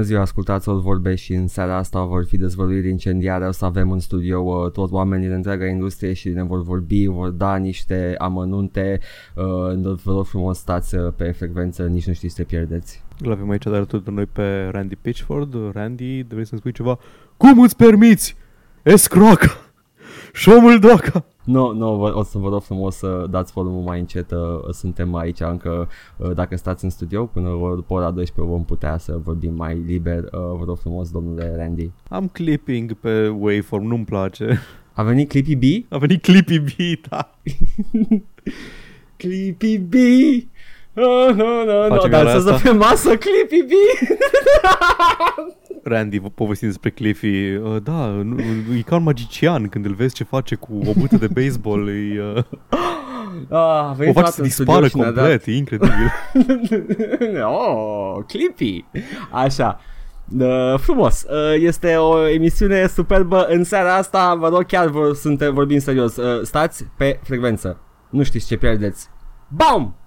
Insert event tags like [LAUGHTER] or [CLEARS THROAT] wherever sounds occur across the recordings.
Bună ziua, ascultați o vorbe și în seara asta vor fi dezvăluiri incendiare. O să avem în studio uh, toți oamenii din întreaga industrie și ne vor vorbi, vor da niște amănunte. Uh, vă rog frumos stați uh, pe frecvență, nici nu știți să pierdeți. Îl avem aici de alături de noi pe Randy Pitchford. Randy, vrei să-mi spui ceva? Cum îți permiți? Escroaca! Șomul doaca! Nu, nu, o să vă rog frumos să dați volumul mai încet, uh, suntem aici încă, uh, dacă stați în studio, până după ora 12 vom putea să vorbim mai liber, uh, vă rog frumos, domnule Randy. Am clipping pe waveform, nu-mi place. A venit Clippy B? A venit Clippy B, da. [LAUGHS] Clippy B! Oh, no, no, no, dansează pe masă Clippy B! [LAUGHS] Randy povestind despre Cliffy, uh, da, nu, e ca un magician când îl vezi ce face cu o bută de baseball, e, uh, [GASPS] Ah, o face să dispară complet, e incredibil. [LAUGHS] oh, Clippy! Așa. Uh, frumos. Uh, este o emisiune superbă. În seara asta, vă rog, chiar vor, sunt, vorbim serios. Uh, stați pe frecvență. Nu știți ce pierdeți. BAM!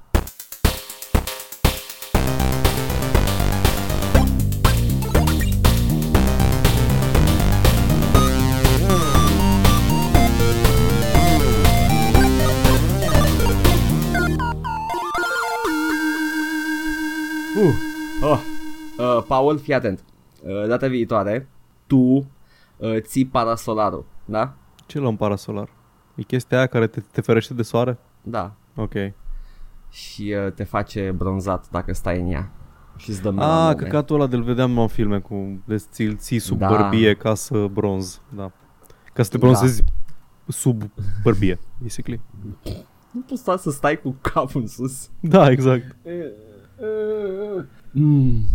Paul, fii atent. Uh, data viitoare, tu uh, ții parasolarul, da? Ce luăm parasolar? E chestia aia care te, te ferește de soare? Da. Ok. Și uh, te face bronzat dacă stai în ea. Și îți dă Ah, căcatul ăla de-l vedeam în filme cu de ți ții sub da. bărbie ca să bronz. Da. Ca să te bronzezi da. sub bărbie, basically. Nu poți să stai cu capul în sus. Da, exact. Mm,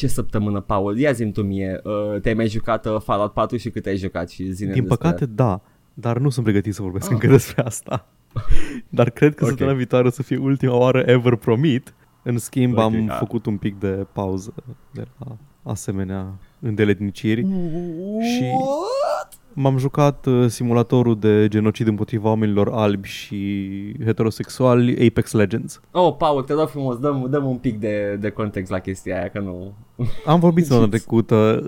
ce săptămână, Paul? Ia zi tu mie, uh, te-ai mai jucat uh, Fallout 4 și cât ai jucat și zine Din păcate, despre... da, dar nu sunt pregătit să vorbesc ah. încă despre asta. [LAUGHS] dar cred că okay. săptămâna viitoare o să fie ultima oară ever promit. În schimb, okay, am da. făcut un pic de pauză de la asemenea îndeletniciri What? și M-am jucat uh, simulatorul de genocid împotriva oamenilor albi și heterosexuali Apex Legends. Oh, Paul, te rog frumos, dăm, dăm un pic de, de context la chestia aia, că nu... Am vorbit săptămâna [LAUGHS] trecută.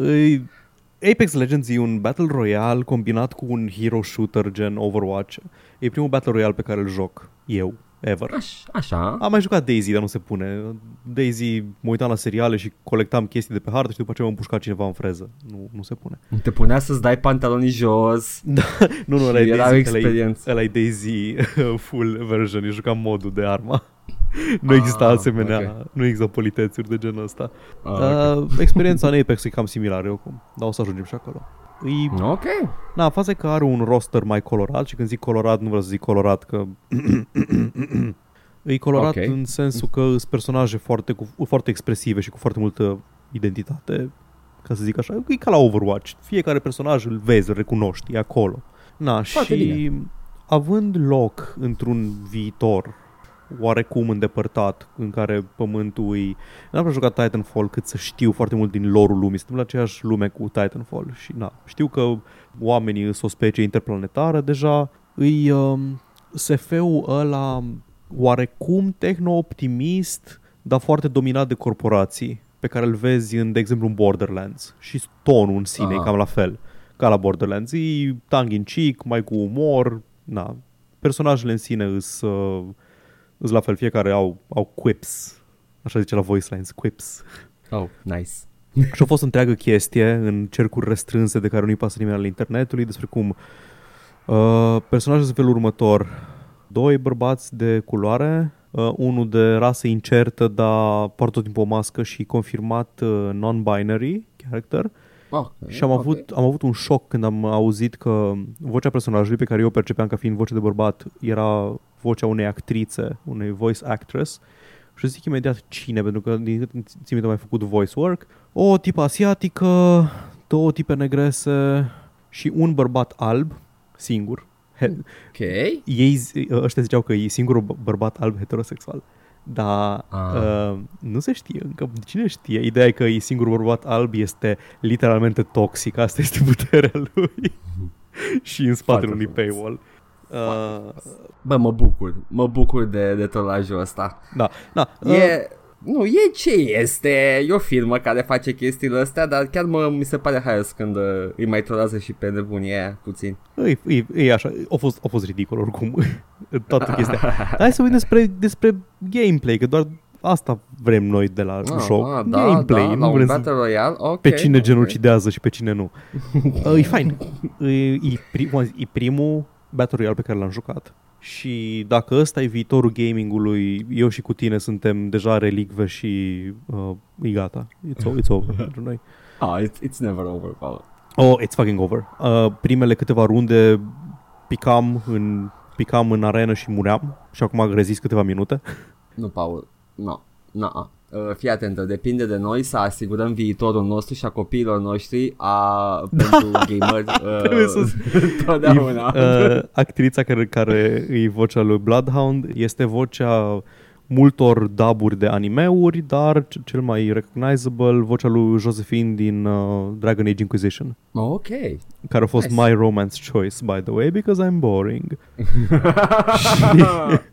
Apex Legends e un Battle Royale combinat cu un hero shooter gen Overwatch. E primul Battle Royale pe care îl joc eu ever. Aș, așa. Am mai jucat Daisy, dar nu se pune. Daisy, mă uitam la seriale și colectam chestii de pe hartă și după aceea mă împușca cineva în freză. Nu, nu se pune. Te punea să-ți dai pantalonii jos. [LAUGHS] Da, nu, nu, ăla e Daisy, experiență. Ăla e Daisy [LAUGHS] full version, eu jucam modul de arma. [LAUGHS] nu există ah, asemenea, okay. nu există politețuri de genul ăsta. Ah, okay. uh, experiența în Apex e cam similară oricum, dar o să ajungem și acolo. E... Ok. Na, faza e că are un roster mai colorat și când zic colorat nu vreau să zic colorat că... e colorat okay. în sensul că sunt personaje foarte, cu, foarte expresive și cu foarte multă identitate, ca să zic așa. E ca la Overwatch. Fiecare personaj îl vezi, îl recunoști, e acolo. Na, foarte și bine. având loc într-un viitor oarecum îndepărtat în care pământul îi... N-am prea jucat Titanfall cât să știu foarte mult din lorul lumii. Suntem la aceeași lume cu Titanfall și na, știu că oamenii sunt o specie interplanetară deja. Îi um, SF-ul ăla oarecum tehno-optimist, dar foarte dominat de corporații pe care îl vezi în, de exemplu, în Borderlands. Și tonul în sine Aha. e cam la fel ca la Borderlands. E tongue in cheek, mai cu umor, na, personajele în sine sunt uh, Îți la fel, fiecare au, au quips. Așa zice la voice lines, quips. Oh, nice. [LAUGHS] și a fost întreagă chestie în cercuri restrânse de care nu-i pasă nimeni al internetului despre cum uh, personajul în felul următor. Doi bărbați de culoare, uh, unul de rasă incertă, dar poartă tot timpul o mască și confirmat uh, non-binary character. Okay, și am, okay. avut, am avut un șoc când am auzit că vocea personajului pe care eu percepeam ca fiind voce de bărbat era vocea unei actrițe, unei voice actress și zic imediat cine, pentru că din țin minte mai făcut voice work, o tipă asiatică, două tipe negrese și un bărbat alb, singur. Ok. Ei, ăștia ziceau că e singurul bărbat alb heterosexual. Dar ah. uh, nu se știe încă. Cine știe? Ideea e că e singurul bărbat alb este literalmente toxic. Asta este [LAUGHS] puterea lui. [LAUGHS] și în spatele unui paywall. Uh, Bă, mă bucur. Mă bucur de, de tolajul ăsta. Da, da. E... Nu, e ce este, e o firmă care face chestiile astea, dar chiar mă, mi se pare haios când uh, îi mai trolează și pe nebunie aia puțin. E, e, e așa, a fost, a fost ridicol oricum, [LAUGHS] toată chestia. Dar hai să vorbim despre, despre gameplay, că doar asta vrem noi de la Ah, joc. ah, da, gameplay, da, nu la un vrem să Battle Royale, ok. pe cine ok. genocidează și pe cine nu. [LAUGHS] Uh, e fain. E, e, pri, cum am zis, e primul Battle Royale pe care l-am jucat. Și dacă ăsta e viitorul gamingului, eu și cu tine suntem deja relicve și uh, e gata. It's, o- it's over [LAUGHS] pentru noi. Ah, it's, it's never over, Paul. Oh, it's fucking over. Uh, primele câteva runde picam în, picam în arenă și muream și acum rezist câteva minute. Nu, Paul, nu, no. no. Uh, fii atentă, depinde de noi să asigurăm viitorul nostru și a copiilor noștri a, [LAUGHS] pentru gameri Trebuie uh, să- totdeauna. Uh, actrița care, care e vocea lui Bloodhound este vocea multor daburi de animeuri, dar c- cel mai recognizable vocea lui Josephine din uh, Dragon Age Inquisition, ok. care a fost Nice. my romance choice, by the way, because I'm boring. [LAUGHS] [LAUGHS]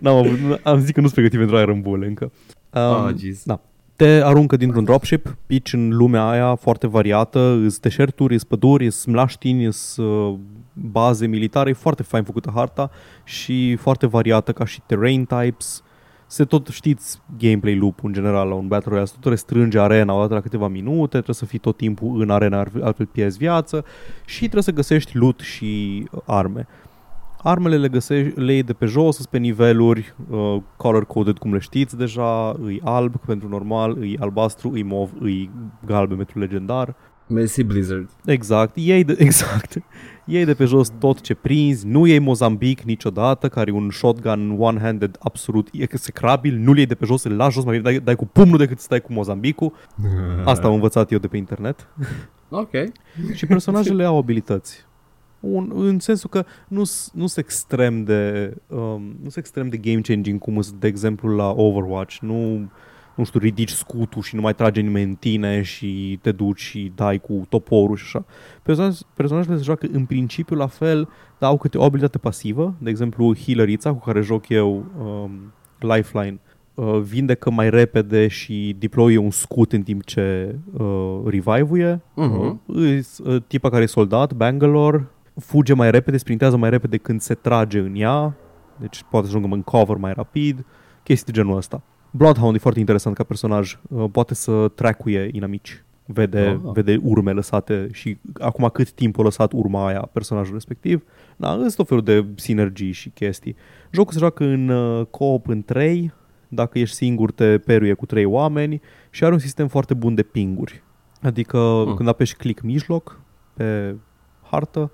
N-am avut, am zis că nu sunt pregătit pentru Iron Bull încă. Um, oh, jeez. da. Te aruncă dintr-un dropship, pici în lumea aia foarte variată, îs deșerturi, îs păduri, îs mlaștini, îs uh, baze militare, e foarte fain făcută harta și foarte variată ca și terrain types. Se tot știți gameplay loop în general la un Battle Royale, se tot restrânge arena odată la câteva minute, trebuie să fii tot timpul în arena, altfel- altfel pierzi viață și trebuie să găsești loot și uh, arme. Armele le găsești, le iei de pe jos, sunt pe niveluri, uh, color-coded cum le știți deja, îi alb pentru normal, îi albastru, îi mov, îi galben pentru legendar. Mersi Blizzard. Exact, iei de, [LAUGHS] exact. Iei de pe jos tot ce prinzi, nu iei Mozambic niciodată, care e un shotgun one-handed absolut execrabil, nu-l iei de pe jos, îl lași jos, mai bine dai, dai cu pumnul decât să stai cu Mozambicul. [LAUGHS] Asta am învățat eu de pe internet. Ok. Și personajele au abilități. Un, în sensul că nu sunt extrem de um, nu sunt extrem de game changing cum sunt de exemplu la Overwatch. Nu nu știu, ridici scutul și nu mai trage nimeni în tine și te duci și dai cu toporul și așa. Personaj, personajele se joacă în principiu la fel, dar au câte o abilitate pasivă, de exemplu healerița cu care joc eu um, Lifeline uh, vindecă mai repede și deploie un scut în timp ce uh, revive-uie. Mhm. Uh, uh, tipa care e soldat, Bangalore, fuge mai repede, sprintează mai repede când se trage în ea, deci poate să ajungă în cover mai rapid, chestii de genul ăsta. Bloodhound e foarte interesant ca personaj, uh, poate să tracuie inamici, vede, Ah. vede urme lăsate și acum cât timp a lăsat urma aia personajul respectiv. Da, sunt tot felul de sinergii și chestii. Jocul se joacă în uh, co-op în 3, dacă ești singur te peruie cu 3 oameni și are un sistem foarte bun de pinguri. Adică Hmm. când apeși click mijloc pe hartă,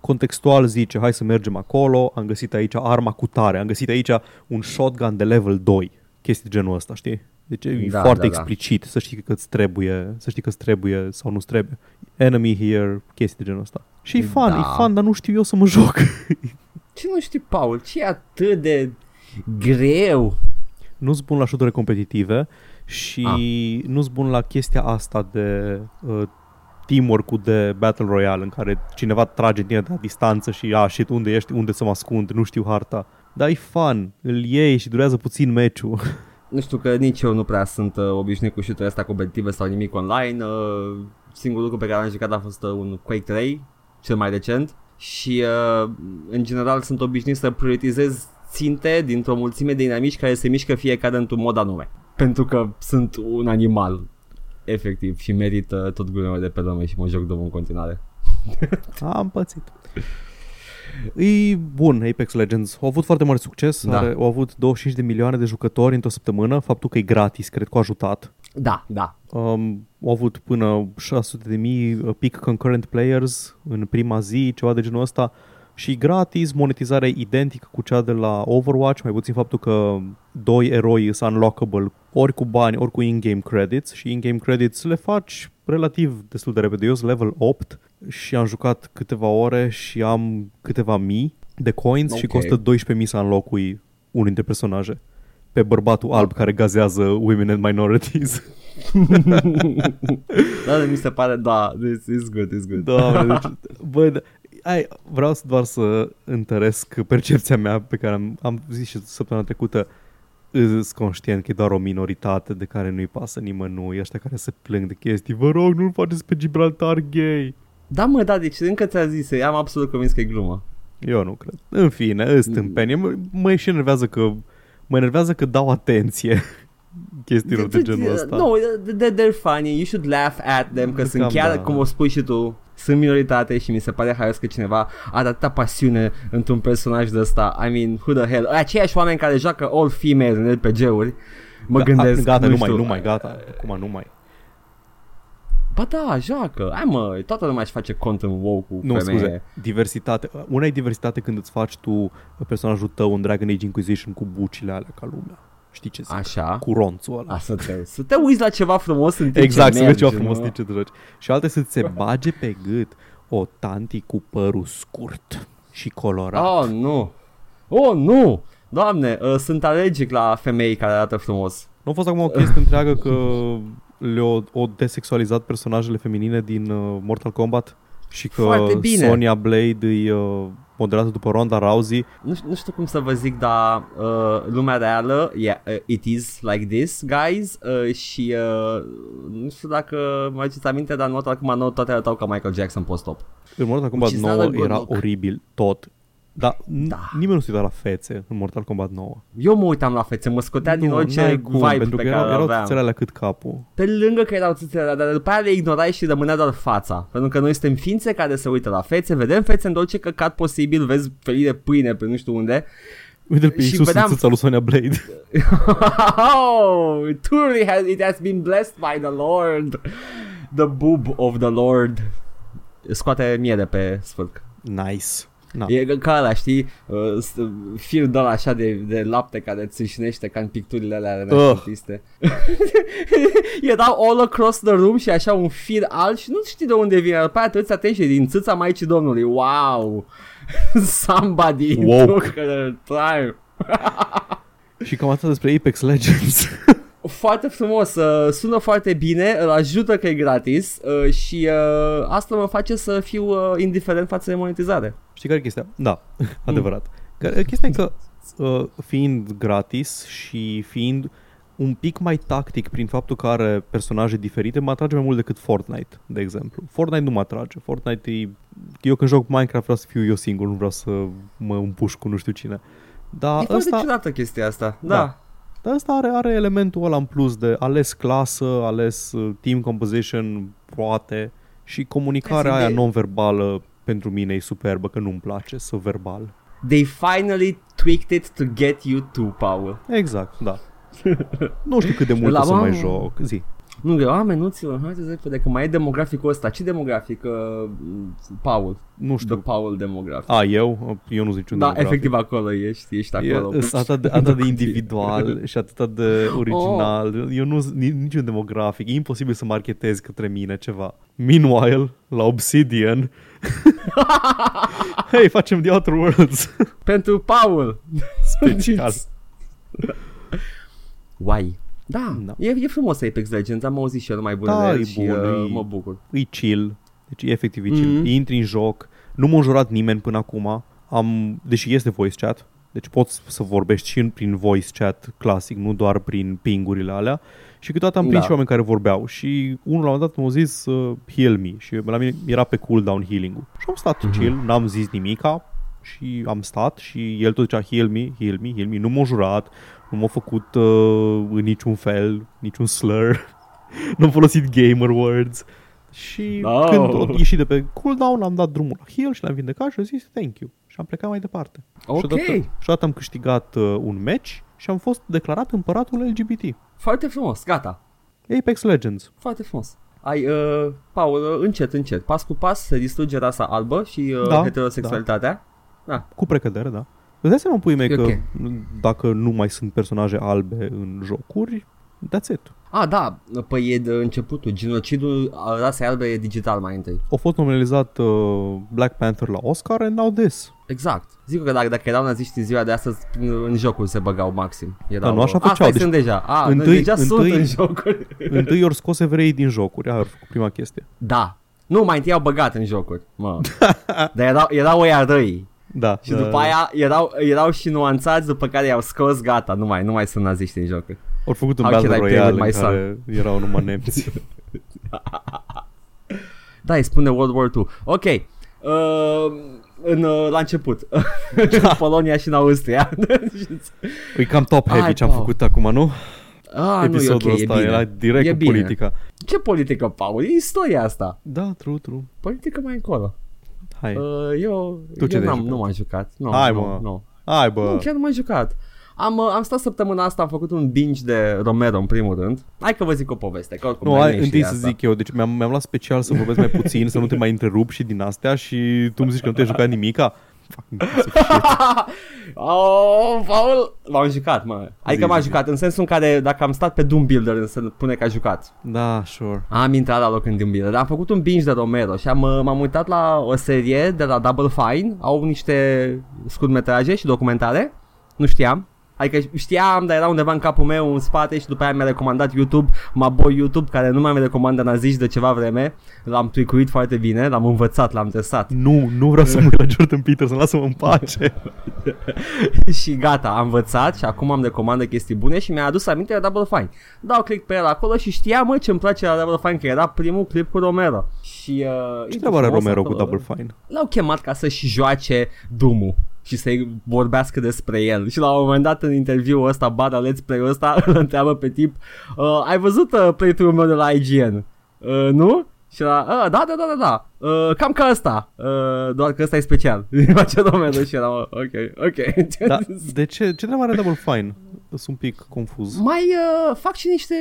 contextual zice hai să mergem acolo, am găsit aici arma cu tare, am găsit aici un shotgun de level 2, chestii de genul ăsta, știi? Deci e Da, foarte da, da. explicit să știi că îți trebuie, să știi că îți trebuie sau nu-ți trebuie. Enemy here, chestii de genul ăsta. Și e fun, Da. e fun, dar nu știu eu să mă joc. [LAUGHS] Ce nu știi, Paul? Ce e atât de greu? nu sunt bun la șuturi competitive și Ah. nu sunt bun la chestia asta de uh, teamwork-ul de Battle Royale în care cineva trage din tine de la distanță și a, shit, unde ești, unde să mă ascund, nu știu harta. Dar e fun, îl iei și durează puțin meciul. Nu știu că nici eu nu prea sunt uh, obișnuit cu șuturile astea competitive sau nimic online. Uh, singurul lucru pe care l-am jucat a fost uh, un Quake 3, cel mai recent. Și uh, în general sunt obișnuit să prioritizez ținte dintr-o mulțime de inamici care se mișcă fiecare într-un mod anume. Pentru că sunt un animal efectiv și merită tot glumele de pe lume și mă joc de în continuare. [LAUGHS] Am pățit. E bun Apex Legends. Au avut foarte mare succes. Da. Da. Are, au avut 25 de milioane de jucători într-o săptămână. Faptul că e gratis, cred că a ajutat. Da, da. Um, au avut până 600 de mii uh, peak concurrent players în prima zi, ceva de genul ăsta. Și gratis, monetizarea e identică cu cea de la Overwatch, mai puțin faptul că doi eroi sunt unlockable ori cu bani, ori cu in-game credits și in-game credits le faci relativ destul de repede. Eu sunt level 8 și am jucat câteva ore și am câteva mii de coins și Ok. costă 12.000 să înlocui unul dintre personaje pe bărbatul alb care gazează women and minorities. [LAUGHS] Da, mi se pare, da, this is good, is good. Doamne, deci, bă, [LAUGHS] da, ai, vreau să doar să întăresc percepția mea pe care am, am zis și săptămâna trecută. îs conștient că e doar o minoritate de care nu-i pasă nimănui, ăștia care se plâng de chestii. Vă rog, nu-l faceți pe Gibraltar gay. Da, mă, da, deci încă ți-a zis, am absolut convins că e glumă. Eu nu cred. În fine, îs tâmpenie. Mă, mă și enervează că mă enervează că dau atenție [LAUGHS] chestiilor de genul ăsta. No, they're funny, you should laugh at them, că sunt Cam chiar, da. cum o spui și tu, sunt minoritate și mi se pare haios că cineva are atâta pasiune într-un personaj de ăsta. I mean, who the hell? Aceiași oameni care joacă all female în RPG-uri, mă gândesc, Gata, nu nu, știu. mai, nu mai, gata. Acum nu mai. Ba da, joacă. Hai mă, toată lumea își face cont în WoW cu Nu, femeie. scuze. Diversitate. Una e diversitate când îți faci tu personajul tău în Dragon Age Inquisition cu bucile alea ca lumea. Știi ce zic? Așa. Cu ronțul ăla. A, să te, să te uiți la ceva frumos în timp Exact, ce să vezi mergi, ceva frumos nu? din ce te joci. Și alte să-ți se bage pe gât o tanti cu părul scurt și colorat. Oh, nu. Oh, nu. Doamne, uh, sunt alergic la femei care arată frumos. Nu a fost acum o chestie întreagă că le-au o desexualizat personajele feminine din uh, Mortal Kombat? Și că Foarte bine. Sonya Blade e uh, modelată după Ronda Rousey. Nu, știu- nu știu cum să vă zic, dar uh, lumea reală, yeah, uh, it is like this, guys, uh, și uh, nu știu dacă mă aduceți aminte, dar în Mortal Kombat 9 toate arătau ca Michael Jackson post-op. În Mortal Kombat Which is not 9 a good era look. oribil tot. Dar da. Da. nimeni nu se uita la fețe în Mortal Kombat 9. Eu mă uitam la fețe, mă scotea din nu, orice n-ai cum, vibe pentru pe că care erau, erau aveam. țățele alea cât capul. Pe lângă că erau țâțele alea, dar după aia le ignorai și rămânea doar fața. Pentru că noi suntem ființe care se uită la fețe, vedem fețe în orice căcat posibil, vezi felii de pâine pe nu știu unde. Uite-l pe Și Iisus vedeam- în țâța lui Sonya Blade. oh, truly has, it has been blessed by the Lord. The boob of the Lord. Scoate miere pe sfârc. nice. Na. E ca ăla, știi, uh, s- fir de ăla așa de, de lapte care țâșnește ca în picturile alea renaștintiste. Erau [LAUGHS] all across the room și așa un fir alt și nu știi de unde vine. După aia te uiți atent și din țâța Maicii Domnului. Wow! [LAUGHS] Somebody Woke. took their time. [LAUGHS] Și cam atât despre Apex Legends. Foarte frumos, uh, sună foarte bine, îl ajută că e gratis uh, și uh, asta mă face să fiu uh, indiferent față de monetizare. Știi care e chestia? Da, [LAUGHS] adevărat. Care- Chestia e că uh, fiind gratis și fiind un pic mai tactic prin faptul că are personaje diferite, mă atrage mai mult decât Fortnite, de exemplu. Fortnite nu mă atrage. Fortnite e... Eu când joc Minecraft vreau să fiu eu singur, nu vreau să mă împuș cu nu știu cine. Dar e foarte ăsta, ciudată chestia asta, da. Da. Da. dar ăsta are, are elementul ăla în plus de ales clasă, ales uh, team composition, poate, și comunicarea Hai să aia de- non-verbală pentru mine e superbă, că nu-mi place să verbal. They finally tweaked it to get you to Paul. Exact, da. nu știu cât de mult La o să mai mamă. joc. Zi. Nu, eu, a, menuților, hai să zic repede că mai e demograficul ăsta. Ce demografic? Uh, Paul. Nu The știu. Paul demografic. A, eu? Eu nu zic niciun da, demografic. efectiv acolo ești, ești acolo. E s- atât de, atât de individual [LAUGHS] și atât de original. Oh. Eu nu ni- niciun demografic. E imposibil să marketez către mine ceva. Meanwhile, la Obsidian, [LAUGHS] hei, facem The Outer Worlds Pentru Paul. special. [LAUGHS] Why? Da, Da. E, e frumos Apex Legends, am auzit și eu numai bune Da, de el e și bun, uh, e- mă bucur. e chill. Deci e efectiv e chill. Mhm. Intri în joc. Nu m-a jurat nimeni până acum. Am, deși este voice chat. Deci poți să vorbești și în- prin voice chat clasic, nu doar prin pingurile alea. Și câteodată am prins Da. și oameni care vorbeau. Și unul la un moment dat m-a zis uh, heal me. Și la mine era pe cooldown healing-ul. Și am stat Mhm. chill, n-am zis nimica. Și am stat și el tot zicea heal me, heal me, heal me. Nu m-a jurat, nu m-a făcut uh, în niciun fel, niciun slur. [LAUGHS] nu am folosit gamer words. Și No. când a ieșit de pe cooldown, am dat drumul la heal și l-am vindecat și a zis thank you. Și am plecat mai departe. Ok, Și odată, și odată am câștigat uh, un match și am fost declarat împăratul LGBT. foarte frumos, gata. Apex Legends. Foarte frumos. Ai, uh, Paul, uh, încet, încet, pas cu pas se distruge rasa albă și uh, Da, heterosexualitatea. Cu precădere, da. Îți dai seama, pui mei, E că ok. dacă nu mai sunt personaje albe în jocuri, that's it. Ah, da, păi e de începutul. Genocidul uh, rasei albe e digital mai întâi. A fost nominalizat uh, Black Panther la Oscar and now this. Exact. Zic că dacă, dacă erau naziști în ziua de astăzi, în jocul se băgau maxim. Erau, Da, nu așa Ah, făceau, stai, deci- sunt deja. Ah, întâi- întâi, deja sunt întâi- în jocuri. [LAUGHS] Întâi ori scos evreii din jocuri. Aia a fost prima chestie. Da. Nu, mai întâi au băgat în jocuri. Mă. [LAUGHS] Dar erau, erau ăia răi. Da. Și da, după da. aia erau, erau și nuanțați, după care i-au scos, gata, nu mai, nu mai sunt naziști în joc. Au făcut un How Battle should I play Royale with în my son? care erau numai nemți. [LAUGHS] Da, îi spune World War II. Ok. Uh, în, uh, la început. [LAUGHS] în Polonia și în Austria. [LAUGHS] E cam top heavy Hai, ce am Paul. făcut acum, nu? ah, Episodul nu e ok, ăsta e bine. era direct E cu bine. politica. Ce politică, Paul? E istoria asta. Da, true, true. Politică mai încolo. Hai. Uh, eu Tu ce eu te-ai n-am, jucat? nu m-am jucat. No, Hai, nu, mă. Nu. Hai, nu, bă. chiar nu m-am jucat. Am, uh, am stat săptămâna asta, am făcut un binge de Romero în primul rând. Hai că vă zic o poveste, că oricum Nu, mai hai, știi întâi să asta. zic eu, deci mi-am, mi-am luat special să vorbesc mai puțin, să nu te mai întrerup și din astea și tu îmi zici că nu te-ai jucat nimica? Fucking piece of shit. oh, Paul, m-am jucat, mă. Adică Zi, m-am zi, jucat în sensul în care dacă am stat pe Doom Builder însă pune că a jucat. Da, sure. Am intrat la loc în Doom Builder, am făcut un binge de Romero și am, uh, m-am uitat la o serie de la Double Fine, au niște scurtmetraje și documentare, nu știam. Adică știam, dar era undeva în capul meu, în spate și după aia mi-a recomandat YouTube, mă boy YouTube, care nu mai mi recomandă naziști de ceva vreme. L-am tweakuit foarte bine, l-am învățat, l-am testat. Nu, nu vreau să mă uit la Jordan Peterson, lasă-mă în pace. [LAUGHS] și gata, am învățat și acum am recomandă chestii bune și mi-a adus aminte de Double Fine. Dau click pe el acolo și știam, mă, ce-mi place la Double Fine, că era primul clip cu Romero. Și, uh, Ce e treabă are frumos Romero cu acolo. Double Fine? L-au chemat ca să-și joace Doom-ul și să-i vorbească despre el. Și la un moment dat în interviul ăsta, Bada Let's Play-ul ăsta, [LAUGHS] îl întreabă pe tip, uh, ai văzut uh, playthrough-ul meu de la IGN? Uh, nu? Și la, uh, da, da, da, da, da, uh, cam ca ăsta, uh, doar că ăsta e special. [LAUGHS] Face Romero și era, ok, ok. [LAUGHS] Da, de ce? Ce treabă are Double Fine? Sunt un pic confuz. Mai uh, fac și niște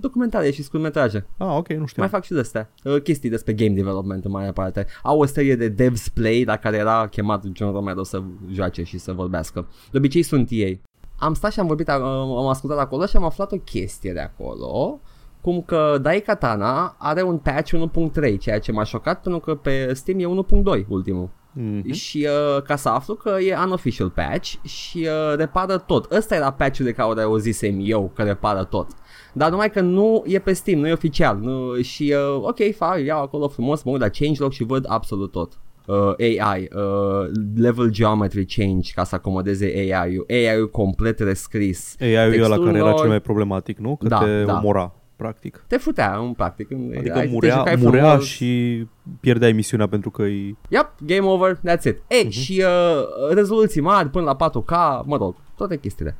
documentare și scurtmetraje. Ah, ok, nu știu. Mai fac și de astea. Uh, chestii despre game development în mare parte. Au o serie de devs play la care era chemat John Romero să joace și să vorbească. De obicei sunt ei. Am stat și am vorbit, am, am ascultat acolo și am aflat o chestie de acolo cum că Daikatana are un patch 1.3, ceea ce m-a șocat pentru că pe Steam e 1.2 ultimul. Mhm. Și uh, ca să aflu că e unofficial patch și uh, repară tot. Ăsta era patch-ul de care o zisem eu că repară tot. Dar numai că nu e pe Steam, nu e oficial. Nu, și uh, ok, fac, iau acolo frumos, mă uit la changelog și văd absolut tot. Uh, AI, uh, level geometry change ca să acomodeze AI-ul, AI-ul complet rescris. AI-ul ăla Textul care era lor- cel mai problematic, nu? Că Da, te da. omora, practic. Te futea, în practic. Adică Ai- te murea, jucai murea frumos. și pierdea emisiunea pentru că îi... Yep, game over, that's it. Ei, Mhm. și uh, rezoluții mari până la 4K, mă rog, toate chestiile.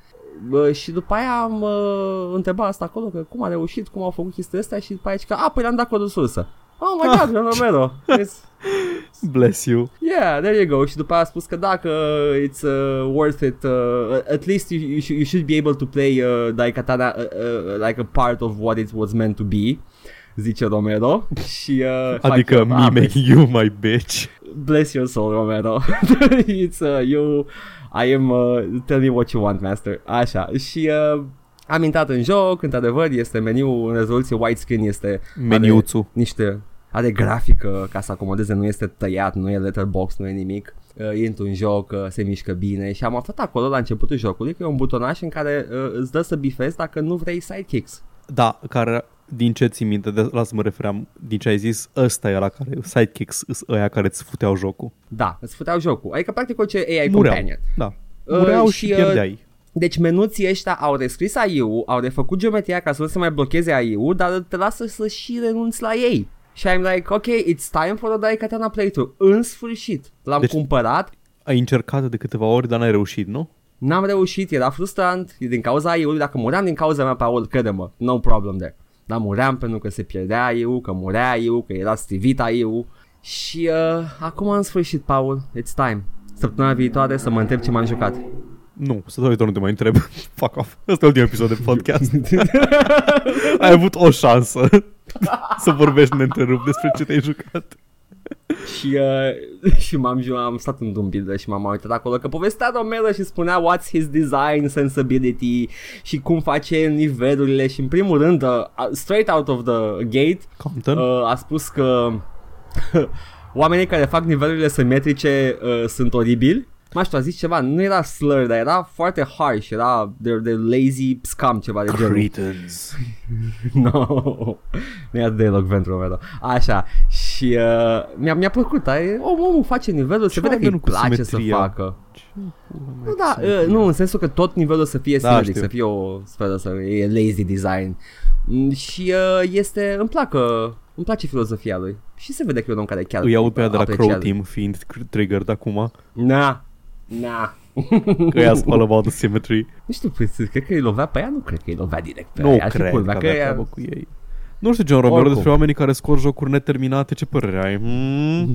Bă, și după aia am uh, întrebat asta acolo, că cum a reușit, cum au făcut chestiile astea și după aia zice că, a, păi le-am dat codul sursă. Oh my god, John Romero. It's, [LAUGHS] Bless you. yeah, there you go. Și după aia a spus că dacă it's uh, worth it, uh, at least you, you, should, you should be able to play uh, Daikatana uh, uh, like a part of what it was meant to be, zice Romero. [LAUGHS] și, uh, Adică fac- me ah, making you my bitch. Bless your soul, Romero. [LAUGHS] It's uh, you. I am. Uh, tell me what you want, master. Așa. Și uh, am intrat în joc, într-adevăr, este meniul în rezoluție widescreen, este Meniuțul. niște are grafică ca să acomodeze, nu este tăiat, nu e letterbox, nu e nimic. Uh, intru în joc, uh, se mișcă bine și am aflat acolo la începutul jocului că e un butonaș în care uh, îți dă să bifezi dacă nu vrei sidekicks. Da, care din ce ții minte, de la să mă refeream, din ce ai zis, ăsta era care, sidekicks, îs ăia care îți futeau jocul. Da, îți futeau jocul. Adică practic orice AI Mureau. companion. Da. Uh, Mureau și, și, uh, pierdeai. Deci menuții ăștia au rescris AI-ul, au refăcut geometria ca să nu se mai blocheze AI-ul, dar te lasă să și renunți la ei. Și I'm like, ok, it's time for a Daikatana playthrough. În sfârșit, l-am Deci- deci... cumpărat, Ai încercat de câteva ori, dar n-ai reușit, nu? n-am reușit, era frustrant, e din cauza AI-ului, dacă muream din cauza mea, Paul, crede-mă, no problem there. Dar muream pentru că se pierdea AI-ul, că murea AI-ul, că era stivit AI-ul. Și uh, acum în sfârșit, Paul, it's time. Săptămâna viitoare să mă întreb ce m-am jucat. Nu, să dau nu te mai întreb. [LAUGHS] Fuck off. Ăsta e ultimul episod de podcast. [LAUGHS] ai avut o șansă [LAUGHS] să vorbești neîntrerupt despre ce te-ai jucat. Și, uh, și m-am ju- am stat în un builder și m-am uitat acolo că povestea Romero și spunea what's his design sensibility și cum face nivelurile și în primul rând uh, straight out of the gate Compton? uh, a spus că oamenii care fac nivelurile simetrice uh, sunt oribili mai știu, a zis ceva, nu era slur, dar era foarte harsh, era de, de lazy scam, ceva de genul. Cretans. [LAUGHS] no, nu e atât de elocvent, Romero. Așa, și uh, mi-a, mi-a plăcut, ai, om, omul face nivelul, se Ce vede că are îi cu place să simetria? facă. Ce pula mea Nu, cu da, simetria? uh, nu, în sensul că tot nivelul să fie Da, simetric, știu. să fie o sferă, să e lazy design. Mm, Și uh, este, îmi placă, îmi place filozofia lui. Și se vede că e un om care chiar Îi aud pe ea de la Crow apreciază. Team fiind cr- triggered acum Na, na. Că ea all about the symmetry Nu știu, păi, cred că îi lovea pe ea, nu cred că îi lovea direct pe Nu ea. Ar fi cred culmea, că că avea ea- treabă cu ei Nu știu, John Romero, Oricum. despre oamenii care scor jocuri neterminate, ce părere ai? Hmm?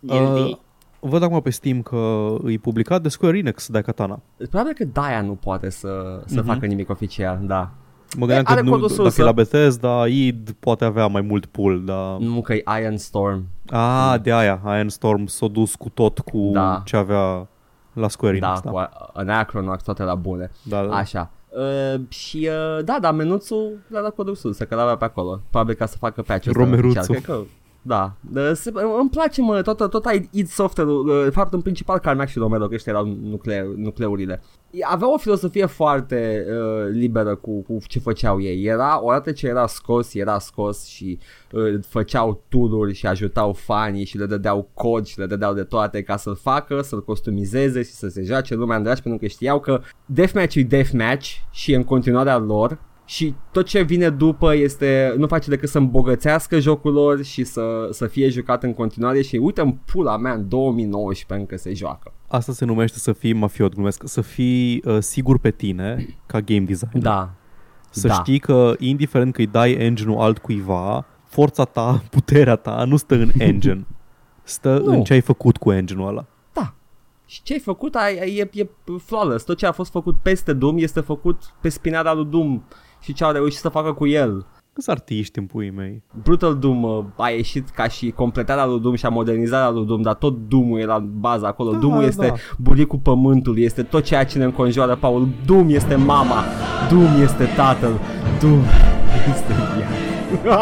Uh, văd acum pe Steam că îi publicat de Square Enix de Katana. Probabil că Daia nu poate să, să Mhm. facă nimic oficial, da. Mă gândeam Are că nu, codul dacă sursă. e la Bethesda, id poate avea mai mult pull, dar... Nu că e Iron Storm. Ah, de aia, Iron Storm s-a dus cu tot cu Da. ce avea la Square Enix. Da, Da, cu Anachronox, toate la bune. da, da. Așa. Uh, și uh, da, da, menuțul le-a dat codul sus, că l-avea pe acolo. Probabil ca să facă pe acest Romeruțu. Cred că, da, de, se, îmi place mă, tot, tot ai id software-ul, uh, faptul în principal Carmack și Romero, că ăștia erau nucleu, nucleurile. Avea o filosofie foarte uh, liberă cu, cu ce făceau ei. Era, odată ce era scos, era scos și uh, făceau tururi și ajutau fanii și le dădeau cod și le dădeau de toate ca să-l facă, să-l costumizeze și să se joace lumea în dragi pentru că știau că deathmatch e deathmatch și e în continuarea lor și tot ce vine după este nu face decât să îmbogățească jocul lor și să, să fie jucat în continuare și uite în pula mea în 2019 încă se joacă. Asta se numește să fii mafiot, glumesc, să fii uh, sigur pe tine ca game designer. Da. Să da. știi că indiferent că îi dai engine-ul altcuiva, forța ta, [LAUGHS] puterea ta nu stă în engine. Stă Nu. în ce ai făcut cu engine-ul ăla. Da. Și ce ai făcut ai, ai, e, e flawless. Tot ce a fost făcut peste Doom este făcut pe spinarea lui Doom și ce au reușit să facă cu el. Câți artiști în puii mei? Brutal Doom uh, a ieșit ca și completarea lui Doom și a modernizarea lui Doom, dar tot Doom-ul era în bază acolo. Da, Doom este da. buricul pământului, este tot ceea ce ne înconjoară, Paul. Doom este mama, Doom este tatăl, Doom este viața. [LAUGHS]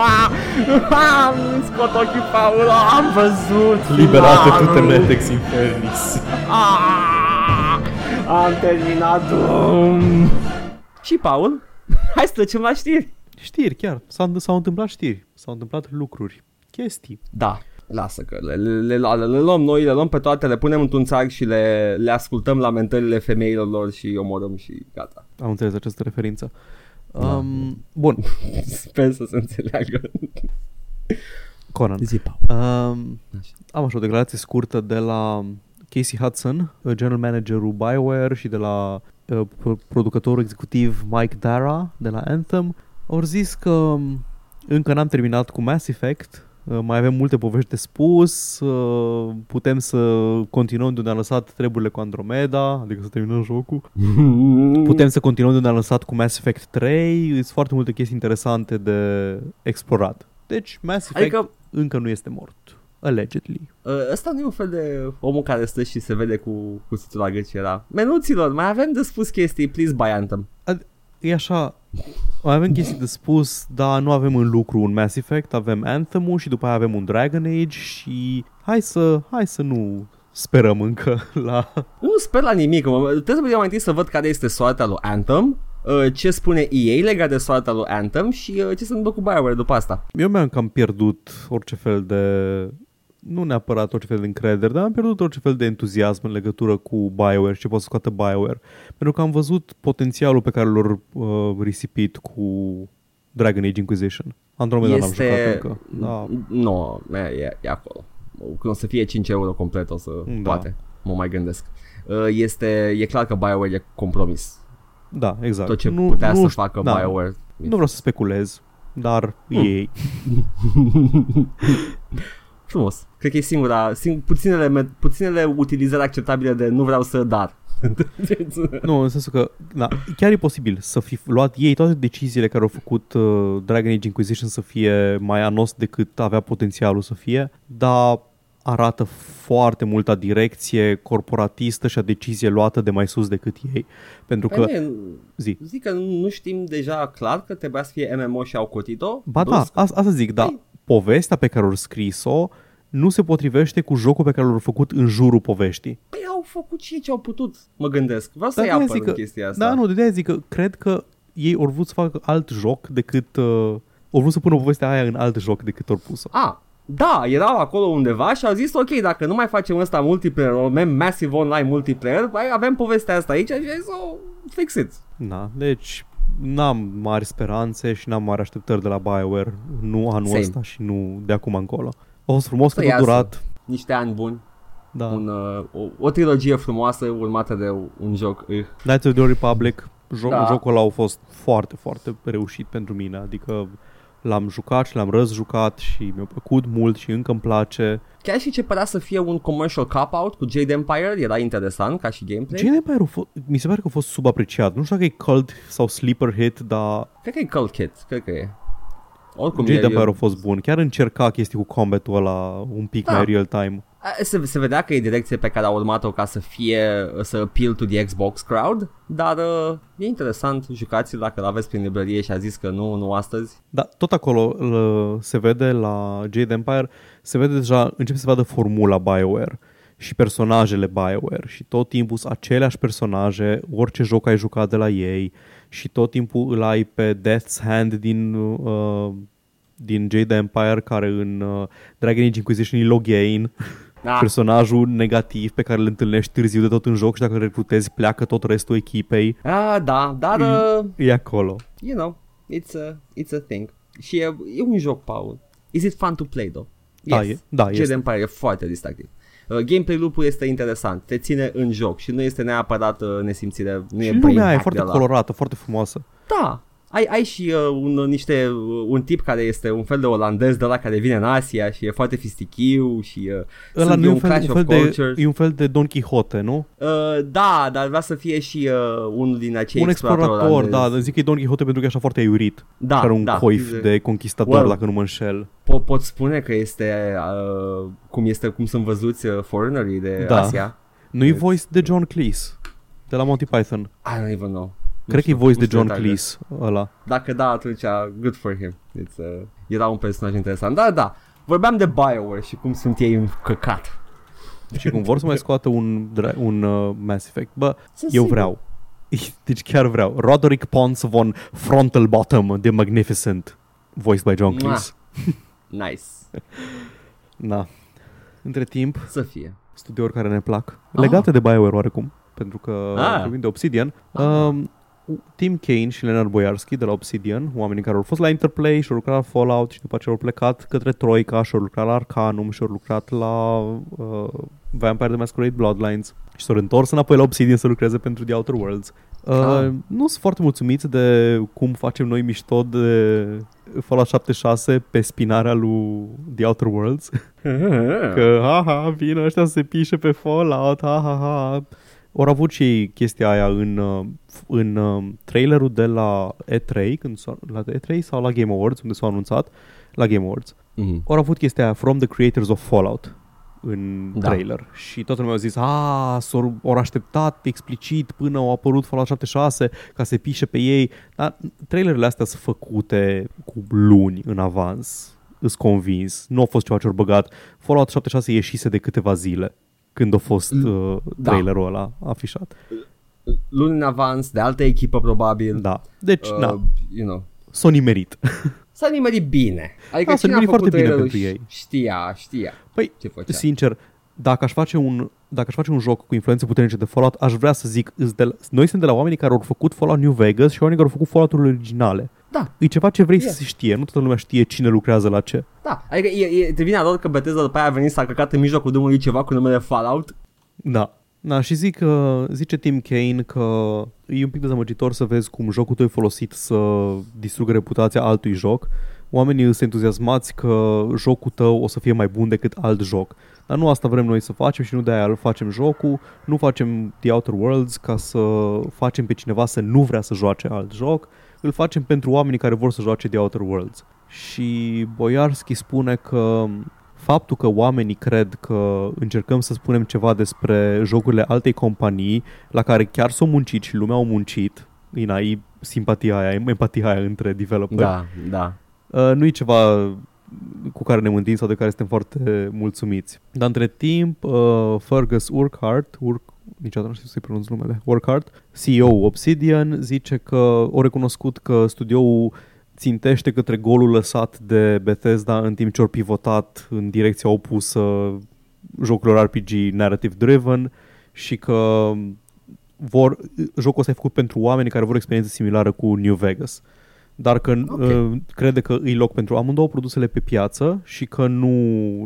Am scot ochii, Paul, am văzut Liberate finalul. tu Tenetex Infernis. Ah, Am terminat Doom. Și Paul, [LAUGHS] hai să trecem la știri. Știri, chiar. S-au, s-au întâmplat știri. S-au întâmplat lucruri. Chestii. Da, lasă că le, le, le, le, le luăm noi, le luăm pe toate, le punem într-un țarc și le, le ascultăm lamentările femeilor lor și omorâm și gata. Am înțeles această referință. Da. Um, bun, [LAUGHS] Sper să se înțeleagă. Conan. Zi, Paul. Um, Așa. am așa o declarație scurtă de la Casey Hudson, uh, general managerul BioWare și de la uh, pro- producătorul executiv Mike Dara de la Anthem. Au zis că um, încă n-am terminat cu Mass Effect, uh, mai avem multe povești de spus, uh, putem să continuăm de unde am lăsat treburile cu Andromeda, adică să terminăm jocul. [LAUGHS] Putem să continuăm de unde am lăsat cu Mass Effect 3, sunt foarte multe chestii interesante de explorat. Deci Mass Effect Adică încă nu este mort. Allegedly. ă, ăsta nu e un fel de omul care stă și se vede cu cuțitul la gât și era Menuților, mai avem de spus chestii, please buy Anthem. E așa, mai avem chestii de spus, dar nu avem în lucru un Mass Effect, avem Anthem-ul și după aia avem un Dragon Age și hai să, hai să nu sperăm încă [LAUGHS] la... Nu sper la nimic, mă, trebuie să vedem mai întâi să văd care este soarta lui Anthem, ă, ce spune EA legat de soarta lui Anthem și ă, ce se întâmplă cu BioWare după asta. Eu mi-am cam pierdut orice fel de... Nu neapărat orice fel de încredere, dar am pierdut orice fel de entuziasm în legătură cu BioWare și ce poate să scoată BioWare. Pentru că am văzut potențialul pe care l-au uh, risipit cu Dragon Age Inquisition. Andromeda n-am jucat încă. Da. Nu, e, e, e acolo. Când o să fie 5 euro complet, o să Da. poate. Mă mai gândesc. Ă, Este, e clar că BioWare e compromis. Da, exact. Tot ce nu, putea nu, să știu- facă da, BioWare. Nu vreau să speculez, dar ei. [LAUGHS] Frumos. Cred că e singura, sing, puținele, me- puținele utilizări acceptabile de nu vreau să dar. [LAUGHS] Nu, în sensul că da, chiar e posibil să fi luat ei toate deciziile care au făcut uh, Dragon Age Inquisition să fie mai anos decât avea potențialul să fie, dar arată foarte multă direcție corporatistă și a decizie luată de mai sus decât ei. Pentru că, Păi nu, zi, zic că nu știm deja clar că trebuia să fie MMO și au cotit-o. ba da, Plus, asta, asta zic, da, Păi- povestea pe care au scris-o nu se potrivește cu jocul pe care l-au făcut în jurul poveștii. Păi au făcut și ce au putut, mă gândesc. Vreau să Da, iau de-aia apăr zic în că- chestia asta. Da, nu, de aia zic că cred că ei au vrut să facă alt joc decât... Uh, au vrut să pună povestea aia în alt joc decât au pus-o. A, da, erau acolo undeva și au zis, ok, dacă nu mai facem ăsta multiplayer, o avem massive online multiplayer, hai, avem povestea asta aici și ai zis, oh, fix it. Da, deci n-am mari speranțe și n-am mari așteptări de la BioWare, nu anul Same. ăsta și nu de acum încolo. A fost frumos Să că a iasă. durat. Niște ani buni, Da. un, uh, o, o trilogie frumoasă urmată de un joc. Uh. Knights of the Old Republic, jo- Da. jocul ăla a fost foarte, foarte reușit pentru mine, adică l-am jucat și l-am răzjucat și mi-a plăcut mult și încă îmi place. Chiar și ce părea să fie un commercial cop-out cu Jade Empire, era interesant ca și gameplay. Jade Empire a fost, mi se pare că a fost subapreciat. Nu știu dacă e cult sau sleeper hit, dar Cred că e Cult Kit, cred că e. Oricum, Jade e, Empire a e, fost bun. Chiar încerca chestii cu combat-ul ăla un pic Da. mai real time. a- se, se vedea că e direcție pe care a urmat-o ca să fie, să appeal to the Xbox crowd, dar uh, e interesant, jucați dacă l-aveți prin librărie și a zis că nu, nu astăzi. Da, tot acolo l- se vede la Jade Empire, se vede deja, începe să se vadă formula BioWare și personajele BioWare și tot timpul sunt aceleași personaje, orice joc ai jucat de la ei și tot timpul îl ai pe Death's Hand din, uh, din Jade Empire care în uh, Dragon Age Inquisition e Loghain, [LAUGHS] Da, personajul negativ pe care îl întâlnești târziu de tot în joc și dacă îl recrutezi pleacă tot restul echipei, a, da dar, uh, e acolo. you know, it's a, it's a thing. Și e, e un joc, Paul. Is it fun to play, though? Da, e- da, Jade este. Empire e foarte distractiv. Uh, gameplay loop-ul este interesant, te ține în joc și nu este neapărat uh, nesimțire, nu Și e lumea brain aia e hack foarte de la- colorată, foarte frumoasă. Da, ai, ai și uh, un, niște, uh, un tip care este un fel de olandez de la care vine în Asia și e foarte fistichiu și uh, Ăla sunt nu e un un fel, clash un of fel, de, cultures. e un fel de Don Quixote, nu? Uh, da, dar vrea să fie și uh, unul din acei un explorator, olandezi. da, zic că e Don Quixote pentru că e așa foarte iurit. da, care un da, coif e- de conquistador, Well. dacă nu mă înșel. Po- pot spune că este uh, cum este cum sunt văzuți uh, foreignerii de Da. Asia. Nu e Yes. voice de John Cleese, de la Monty Python. I don't even know. Nu Cred că e știu, voice nu de știu John detalii. Cleese ăla. Dacă da, atunci good for him. It's, uh, era un personaj interesant. Da, da. Vorbeam de BioWare și cum sunt ei în căcat. Și cum vor să mai [LAUGHS] scoată un, dra- un uh, Mass Effect. Bă, Sunt eu sigur. vreau. [LAUGHS] Deci chiar vreau. Roderick Pons von Frontal Bottom, The Magnificent. Voiced by John Mua. Cleese. [LAUGHS] Nice. Na. Între timp, Să fie. studiouri care ne plac. Ah. Legate de BioWare oarecum, pentru că Ah. vorbim de Obsidian. Ah. Um, Tim Kane și Leonard Boyarski de la Obsidian, oamenii care au fost la Interplay și au lucrat la Fallout și după aceea au plecat către Troika și au lucrat la Arcanum și au lucrat la uh, Vampire the Masquerade Bloodlines și s-au întors înapoi la Obsidian să lucreze pentru The Outer Worlds. Uh, Ah. Nu sunt foarte mulțumiți de cum facem noi mișto de Fallout 76 pe spinarea lui The Outer Worlds. [LAUGHS] Că, ha, ha, vin ăștia să se pișe pe Fallout, ha, ha, ha. Au avut și ei chestia aia în, uh, f- în uh, trailerul de la E3, când s-a, la E3 sau la Game Awards, unde s-au anunțat, la Game Awards. Mhm. Au avut chestia aia, From the Creators of Fallout, în Da. trailer. Și toată lumea a zis, a, s-au au așteptat explicit până au apărut Fallout 76 ca să pișe pe ei. Dar trailerele astea sunt făcute cu luni în avans. Îs convins. Nu a fost ceva ce au băgat. Fallout 76 ieșise de câteva zile când a fost uh, Da. trailerul ăla afișat. Luni în avans, de altă echipă probabil. Da. Deci, Uh, na, You know. s-a nimerit. [LAUGHS] S-a nimerit bine. Adică Da, s-a cine a nimerit făcut foarte bine trailerul pentru ei. Știa, știa Păi, ce făcea. Sincer, dacă aș face un dacă aș face un joc cu influențe puternice de Fallout, aș vrea să zic, îs de la, noi suntem de la oamenii care au făcut Fallout New Vegas și oamenii care au făcut Fallout-urile originale. Da, E ceva ce vrei Yeah. să se știe, nu toată lumea știe cine lucrează la ce. da. Adică e, e, te vine ador că Bethesda după aia a venit să a căcat în mijlocul drumului ceva cu numele Fallout. Da. Da, și zic, uh, zice Tim Kane că e un pic dezamăgitor să vezi cum jocul tău e folosit să distrugă reputația altui joc. Oamenii sunt entuziasmați că jocul tău o să fie mai bun decât alt joc. Dar nu asta vrem noi să facem și nu de-aia îl facem jocul. Nu facem The Outer Worlds ca să facem pe cineva să nu vrea să joace alt joc. Îl facem pentru oamenii care vor să joace The Outer Worlds. Și Boyarski spune că faptul că oamenii cred că încercăm să spunem ceva despre jocurile altei companii la care chiar s-au muncit și lumea au muncit, Ina, e simpatia aia, empatia aia între developeri. Da, da. Uh, nu e ceva cu care ne mântim sau de care suntem foarte mulțumiți. Dar între timp, uh, Fergus Urquhart, Ur- niciodată nu știu să-i pronunț numele, Urquhart, CEO Obsidian, zice că o recunoscut că studioul țintește către golul lăsat de Bethesda în timp ce au pivotat în direcția opusă jocurilor RPG narrative driven și că vor, jocul ăsta e făcut pentru oameni care vor o experiență similară cu New Vegas. Dar că Ok. uh, crede că îi loc pentru amândouă produsele pe piață și că nu,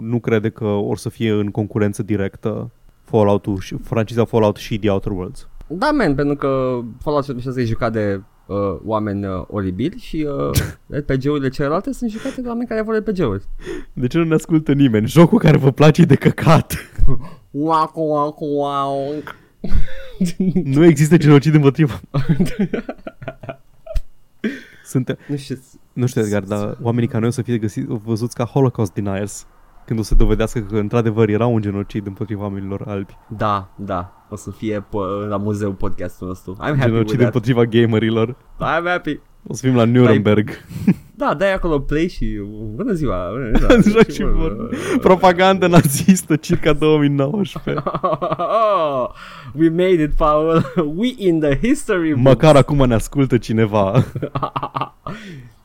nu crede că or să fie în concurență directă Fallout-ul, și- franciza Fallout și The Outer Worlds. Da, man, pentru că Fallout 76 e jucat de uh, oameni uh, oribili și uh, [LAUGHS] RPG-urile celelalte sunt jucate de oameni care vor RPG-uri. De ce nu ne ascultă nimeni? Jocul care vă place e de căcat. Wacu, wacu, wow. nu există genocid împotriva. [LAUGHS] Sunt, Nu știu, nu știu, Edgar, dar oamenii ca noi o să fie găsiți, văzuți ca Holocaust deniers când o să dovedească că într-adevăr era un genocid împotriva oamenilor albi. da, da, o să fie po- la muzeu podcastul nostru. I'm happy with Genocid that. împotriva gamerilor. I'm happy. O să fim la Nuremberg. Da, dai acolo play și bună ziua. Bună [LAUGHS] ziua. Joc și vor. Propagandă nazistă circa 2019. [LAUGHS] We made it, Paul. [LAUGHS] We in the history books. Măcar acum ne ascultă cineva.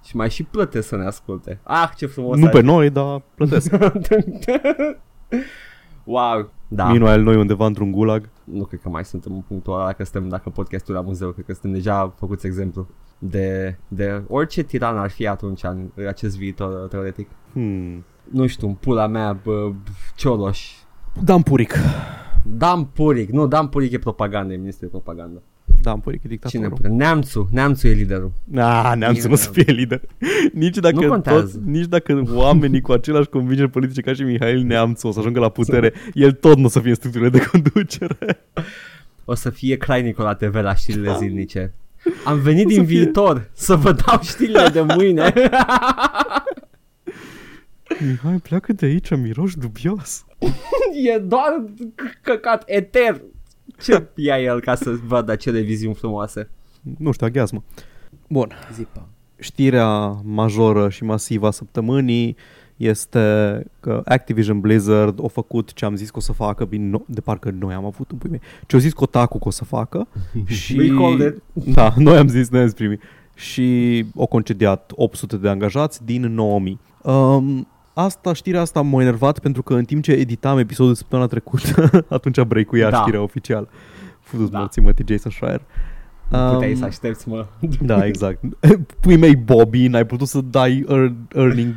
Și mai și plătesc să ne asculte. Ah, ce frumos. nu ar pe fi. noi, dar plătesc. [LAUGHS] wow. Da. Meanwhile, noi undeva într-un gulag. Nu cred că mai suntem în punctul ăla dacă suntem, dacă podcastul la muzeu, cred că suntem deja făcuți exemplu de, de orice tiran ar fi atunci în acest viitor teoretic. Hmm. Nu știu, în pula mea, bă, Cioloș. Dan Puric. Dan Puric, nu, Dan Puric e propagandă, e ministru de propagandă. Dan Puric e Cine dictatorul. putea? Neamțu, Neamțu e liderul. Ah, neam să nu să fie lider. Nici dacă, Nu contează. toți, nici dacă oamenii cu aceleași convingeri politice ca și Mihail Neamțu o să ajungă la putere, el tot nu o să fie în structurile de conducere. O să fie Crainicu la TV la știrile zilnice. Am venit O să din fie- viitor să vă dau știrile de mâine. [LAUGHS] Mihai, pleacă de aici, miroși dubios. e doar c- căcat eter. Ce ia el ca să vadă acele viziuni frumoase? Nu știu, aghiazmă. Bun. Zipa. Știrea majoră și masivă a săptămânii este că Activision Blizzard a făcut ce am zis că o să facă, bine, no- de parcă noi am avut în pui mei, ce au zis Kotaku că o să facă [LAUGHS] și... We called it. Da, noi am zis, noi am zis primii. Și au concediat 800 de angajați din 9000. Um, asta, știrea asta m-a enervat pentru că în timp ce editam episodul de săptămâna trecută, [LAUGHS] atunci break-uia Da. știrea oficial. Futu-ți Da. morții, mă, Jason Schreier. Puteai Um, să aștepți, mă. da, exact. [LAUGHS] Pui mei Bobby, n-ai putut să dai ear- earning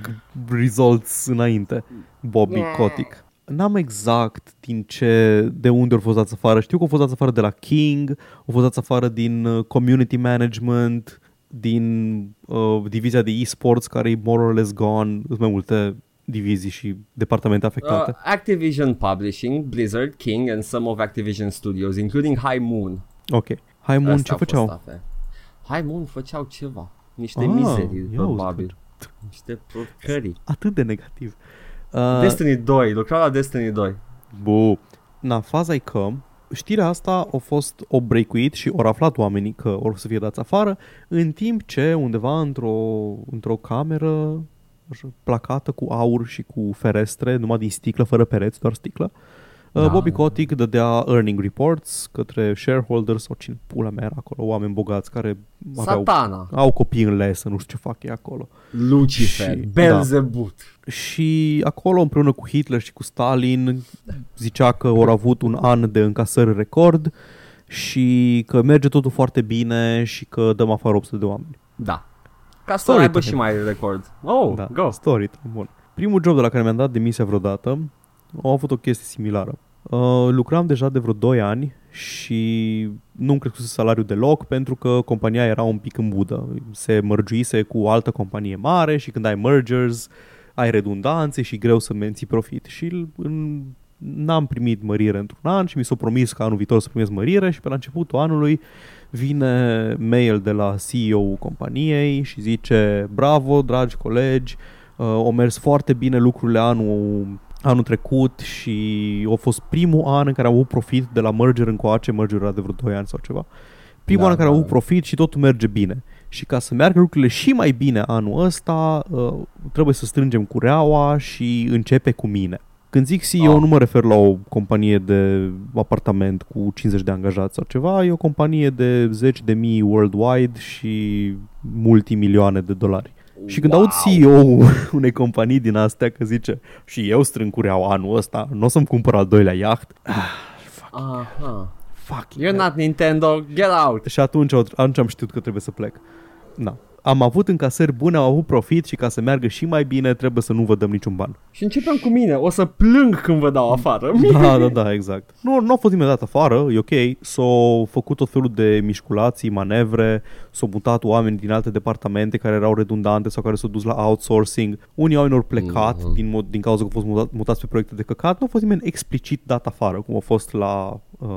results înainte. Bobby Kotick. N-am exact din ce, de unde au fost dați afară. Știu că au fost dați afară de la King, au fost dați afară din uh, community management, din uh, divizia de e-sports care e more or less gone. Sunt mai multe divizii și departamente afectate. Uh, Activision Publishing, Blizzard, King and some of Activision Studios, including High Moon. ok. Hai, Moon, Astea ce au fost făceau? afe. High Moon făceau ceva. Niște Ah, mizerii, ia probabil. Niște procării. Atât de negativ. Uh, Destiny 2, lucrau la Destiny 2. Bu. Na, faza e că știrea asta a fost o breakuit și au aflat oamenii că or să fie dați afară, în timp ce undeva într-o, într-o cameră așa, placată cu aur și cu ferestre, numai din sticlă, fără pereți, doar sticlă, Da. da. Bobby Kotick dădea earning reports către shareholders sau cine pula mea era acolo, oameni bogați care aveau, Satana, au copii în lesă, nu știu ce fac ei acolo. Lucifer, Și- Belzebut. Și acolo împreună cu Hitler și cu Stalin zicea că au avut un an de încasări record și că merge totul foarte bine și că dăm afară 800 de oameni. Da. Ca să Story aibă time. și mai record. Oh, da, go. story time, bun. Primul job de la care mi-am dat demisia vreodată, au avut o chestie similară. Uh, lucram deja de vreo 2 ani și nu-mi crescuse salariul deloc pentru că compania era un pic în budă. Se mărgiuise cu o altă companie mare și când ai mergers ai redundanțe și greu să menții profit. Și în, n-am primit mărire într-un an și mi s-a promis că anul viitor să primesc mărire și pe la începutul anului vine mail de la CEO-ul companiei și zice bravo dragi colegi, uh, au mers foarte bine lucrurile anul, anul trecut și a fost primul an în care am avut profit de la merger încoace, merger era de vreo 2 ani sau ceva. Primul Da, an în care am da. avut profit și totul merge bine. Și ca să meargă lucrurile și mai bine anul ăsta, uh, trebuie să strângem cureaua și începe cu mine. Când zic CEO, Ah. nu mă refer la o companie de apartament cu 50 de angajați sau ceva, e o companie de zeci de mii worldwide și multimilioane de dolari. Și când aud CEO-ul [LAUGHS] unei companii din astea că zice și eu strâng cureaua anul ăsta, nu o să-mi cumpăr al doilea iaht, Aha. fuck You're not Nintendo, get out! Și atunci, atunci am știut că trebuie să plec. Da. Am avut încasări bune, am avut profit și ca să meargă și mai bine trebuie să nu vă dăm niciun ban. Și începem cu mine, o să plâng când vă dau afară. [LAUGHS] Da, da, da, exact. Nu, nu a fost imediat afară, e ok. S-au făcut tot felul de mișculații, manevre, s-au mutat oameni din alte departamente care erau redundante sau care s-au dus la outsourcing. Unii oameni au plecat Mhm. din, mod, din cauza că au fost mutat, mutați pe proiecte de căcat. Nu a fost nimeni explicit dat afară, cum a fost la... Um,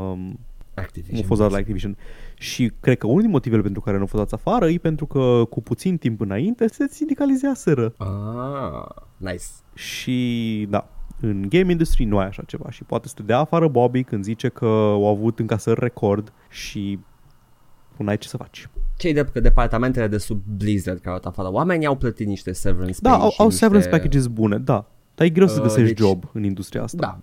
cum Activision. a fost dat la Activision. Și cred că unul din motivele pentru care nu au fost dați afară e pentru că cu puțin timp înainte se sindicalizeaseră. Ah, nice. Și da, în game industry nu ai așa ceva și poate să te dea afară Bobby când zice că au avut încasări record și nu ai ce să faci. Cei de că departamentele de sub Blizzard care au dat afară, oamenii au plătit niște severance Da, pay au, și au niște... severance packages bune, da. Dar e greu să Uh, găsești deci- job în industria asta. Da.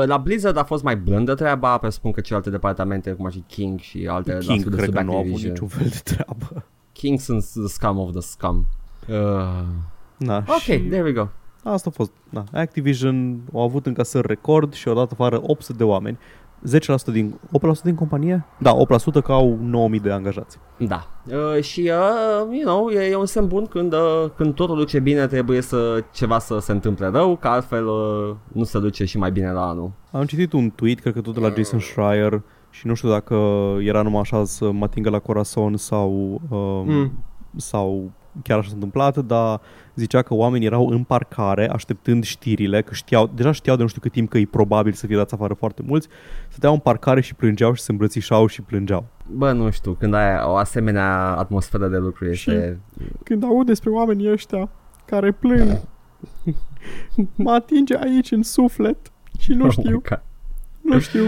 Uh, La Blizzard a fost mai blândă treaba, presupun că celelalte departamente, cum ar fi King și alte King de cred sub că nu au avut Activision. niciun fel de treabă. King sunt the scum of the scum. Uh, Na, ok, și there we go. asta a fost. Da. Activision au avut încasări record și au dat afară 800 de oameni. 10% din, 8% din companie? Da, 8% că au 9000 de angajați. Da. Uh, și, uh, you know, e, e un semn bun când, uh, când totul duce bine, trebuie să ceva să se întâmple rău, că altfel uh, nu se duce și mai bine la anul. Am citit un tweet, cred că tot de la Jason Schreier și nu știu dacă era numai așa să mă atingă la corazon sau, um, Mm. sau chiar așa s-a întâmplat, dar zicea că oamenii erau în parcare așteptând știrile, că știau, deja știau de nu știu cât timp că e probabil să fie dați afară foarte mulți, stăteau în parcare și plângeau și se îmbrățișau și plângeau. Bă, nu știu, când ai o asemenea atmosferă de lucru este... Când aud despre oamenii ăștia care plâng, mă atinge aici în suflet și nu Oh my God. nu știu,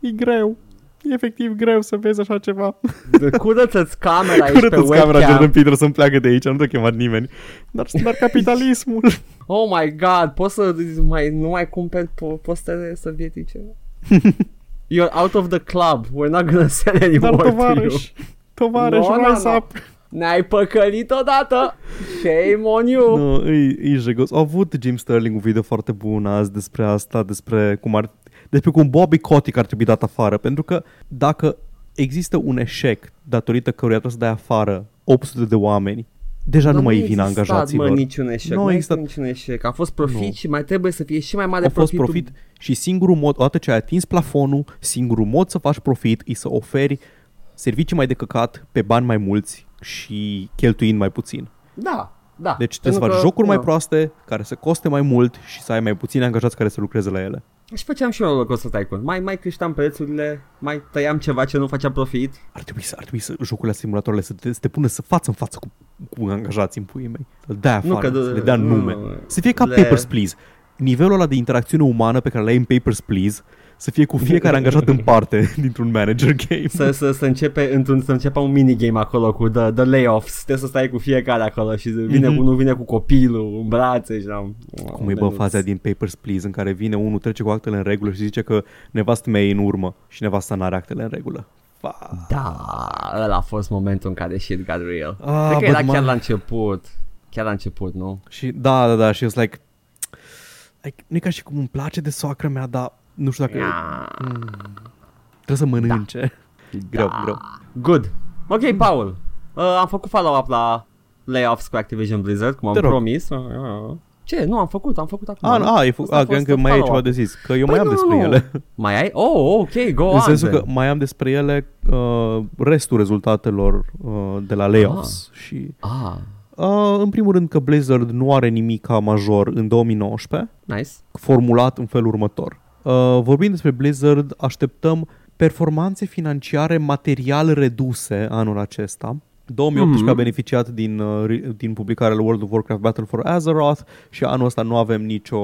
e greu. E efectiv greu să vezi așa ceva. Curăță-ți camera aici pe Curătă-ți camera webcam. Jordan Peterson pleacă de aici, nu te-a chemat nimeni. Dar, dar capitalismul. [LAUGHS] Oh my god, poți să mai, nu mai cumperi po- postele sovietice? [LAUGHS] You're out of the club. We're not gonna sell Dar anymore to you. tovarăș, tovarăș, No, no, rise no. up. Ne-ai păcălit odată. Shame on you. Nu, e, e jegos. Au avut Jim Sterling un video foarte bun azi despre asta, despre cum ar despre cum Bobby Kotick ar trebui dat afară, pentru că dacă există un eșec datorită căruia trebuie să dai afară 800 de oameni, deja Dar nu mai e a vina existat, angajaților. Mă, niciun eșec. Nu Nu a a existat- existat niciun eșec. A fost profit Nu. și mai trebuie să fie și mai mare a fost profitul. profit și singurul mod, odată ce ai atins plafonul, singurul mod să faci profit e să oferi servicii mai de căcat pe bani mai mulți și cheltuind mai puțin. Da, da. Deci trebuie să Pentru faci că, jocuri mai nu. proaste, care să coste mai mult și să ai mai puțini angajați care să lucreze la ele. Și făceam și eu Roller Coaster Tycoon. Mai, mai creșteam prețurile, mai tăiam ceva ce nu făcea profit. Ar trebui să, ar trebui să jocurile simulatoarele să te, să te pună să față în față cu, cu angajații în puii mei. Să dea afară, Nu, că să le dea nu, nume. nu, Să fie ca le- Papers, Please. Nivelul ăla de interacțiune umană pe care l-ai în Papers, Please să fie cu fiecare angajat în parte [LAUGHS] dintr-un manager game. Să, să, să, începe într-un, să începe un minigame acolo cu the, the layoffs. Trebuie să stai cu fiecare acolo și vine, Mhm. mm-hmm. unul vine cu copilul în brațe și am... Cum e bă faza din Papers, Please în care vine unul, trece cu actele în regulă și zice că nevastă mea e în urmă și nevasta n-are actele în regulă. Fa. Da, ăla a fost momentul în care shit got real. Ah, Cred că but era ma- chiar la început. Chiar la început, nu? Și da, da, da, și eu like, like, nu e ca și cum îmi place de soacră mea, dar nu știu dacă mm, trebuie să mănânce. Da. [LAUGHS] Greu, Da. greu. Good. Ok, Paul. Uh, am făcut follow-up la layoffs cu Activision Blizzard, cum am Te rog. promis. Uh, uh. Ce? Nu, am făcut, am făcut acum. A, nu? a, e fă, Asta a a, fost că un mai e ceva follow-up. de zis, că eu Păi mai am nu, despre nu. ele. Mai ai? Oh, ok, go În on sensul then. că mai am despre ele uh, restul rezultatelor uh, de la layoffs și Ah, uh, în primul rând că Blizzard nu are nimic ca major în 2019 nice. formulat în felul următor. Uh, vorbind despre Blizzard, așteptăm performanțe financiare material reduse anul acesta. 2018 Mhm. a beneficiat din, uh, ri- din publicarea lui World of Warcraft Battle for Azeroth și anul ăsta nu avem nicio,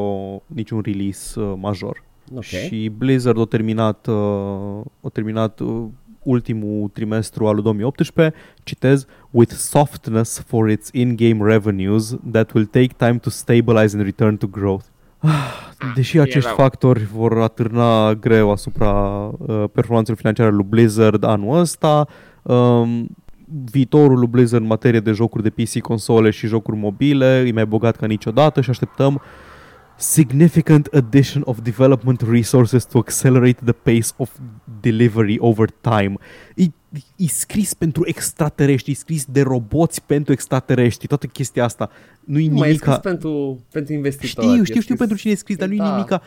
niciun release uh, major. Ok. Și Blizzard a terminat, uh, a terminat uh, ultimul trimestru al lui 2018, citez, with softness for its in-game revenues that will take time to stabilize and return to growth. [SIGHS] Deși acești rău. factori vor atârna greu asupra uh, performanțelor financiare lui Blizzard anul ăsta, um, viitorul lui Blizzard în materie de jocuri de PC, console și jocuri mobile e mai bogat ca niciodată și așteptăm significant addition of development resources to accelerate the pace of delivery over time. E, e scris pentru extraterestri, e scris de roboți pentru extraterestri, toată chestia asta. Nu-i Nu mai e nimica... scris pentru, pentru investitori. Știu, e știu, știu scris- pentru cine e scris, dar nu-i Da. nimica.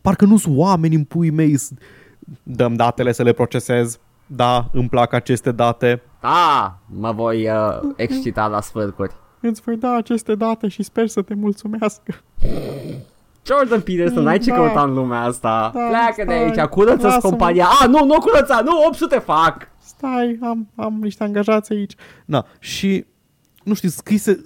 Parcă nu sunt oameni în pui mei. s- Dăm datele să le procesez. Da, îmi plac aceste date. Da, mă voi uh, excita la sfârcuri. Îți voi da aceste date și sper să te mulțumească. Jordan Peterson, n-ai ce Da. căuta în lumea asta. Da, Pleacă de stai. aici, curăță-ți Lasă-mă. compania. A, nu, nu curăța, nu, 800 fac. Stai, am, am niște angajați aici. Na, și, nu știu, scrise...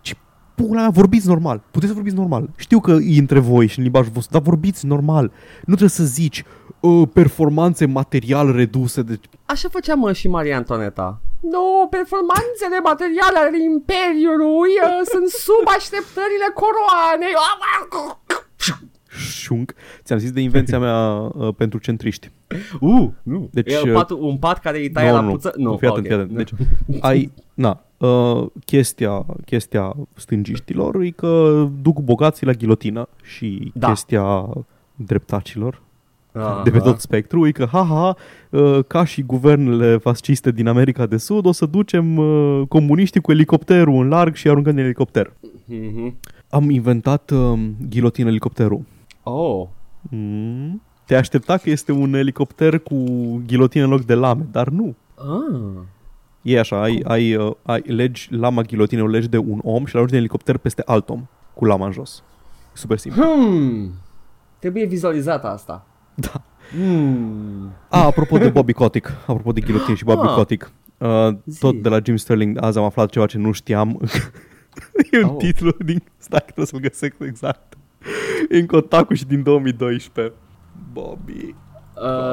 Ce pula mea, vorbiți normal. Puteți să vorbiți normal. Știu că e între voi și în limbajul vostru, dar vorbiți normal. Nu trebuie să zici uh, performanțe material reduse. De... Așa făcea mă și Maria Antoneta. Nu, performanțele materiale ale Imperiului uh, sunt sub [LAUGHS] așteptările coroanei. Șunc. Ți-am zis de invenția mea uh, pentru centriști. Uh, nu. Deci, Deci, e uh, pat, un pat care îi taie la puță? Nu, fii atent, ok. fii atent. Deci, [LAUGHS] ai, na, uh, chestia, chestia stângiștilor e că duc bogații la ghilotină și Da. chestia dreptacilor Aha. de pe tot spectru e că, ha-ha, uh, ca și guvernele fasciste din America de Sud, o să ducem uh, comuniștii cu elicopterul în larg și aruncăm din elicopter. Mhm. Am inventat uh, ghilotină elicopterul. Oh. Mm. Te aștepta că este un elicopter cu ghilotină în loc de lame, dar nu. Ah. E așa, ai, ai, uh, ai legi lama ghilotină, o legi de un om și la din elicopter peste alt om cu lama în jos. Super simplu. Hmm. Trebuie vizionat asta. [LAUGHS] Da. Hmm. A, apropo de Bobby Kotick, apropo de ghilotin și Bobby Ah. Kotick, uh, Zi. tot de la Jim Sterling, azi am aflat ceva ce nu știam. [LAUGHS] e un Oh. titlu din... Stai, trebuie să-l găsesc exact. E în Kotaku și din 2012. Bobby.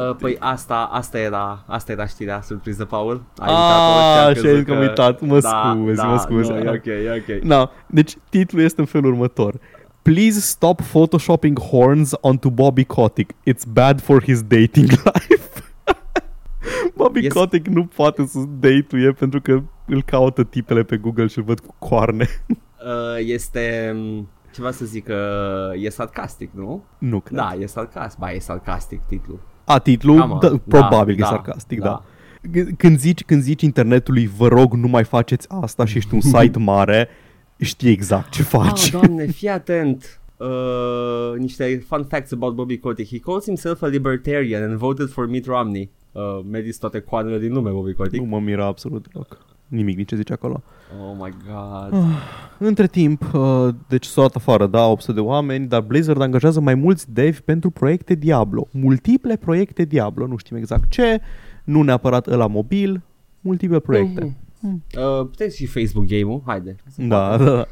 Uh, păi asta, asta era, asta era știrea surpriză, Paul. Ai Ah, uitat-o și am și crezut ai că am uitat. Mă scuzi, da, mă scuzi. Nu, e ok, e ok. Na, deci titlul este în felul următor. Please stop photoshopping horns onto Bobby Kotick. It's bad for his dating [LAUGHS] life. Bobby Yes. Kotick nu poate să date pentru că îl caută tipele pe Google și îl văd cu coarne. [LAUGHS] Uh, este, um, ceva să zic, uh, e sarcastic, nu? nu cred. Da, e sarcastic. Ba, e sarcastic titlul. A, titlul? Da, mă. Da, probabil Da, că e da, sarcastic, da. da. G- Când zici, când zici internetului, vă rog, nu mai faceți asta și ești un [LAUGHS] site mare, știi exact ce faci. Ah, doamne, fii atent. Uh, niște fun facts about Bobby Kotick. He calls himself a libertarian and voted for Mitt Romney. Uh, medis toate coanele din lume, Bobby Kotick. nu mă mira absolut deloc. Nimic din ce zice acolo. Oh my god. Între timp, uh, deci s-au dat afară, da, 800 de oameni, dar Blizzard angajează mai mulți devi pentru proiecte Diablo. Multiple proiecte Diablo, nu știm exact ce, nu neapărat ăla mobil, multiple proiecte. Mhm. Uh, puteți și Facebook game-ul, haide. Da, da, da.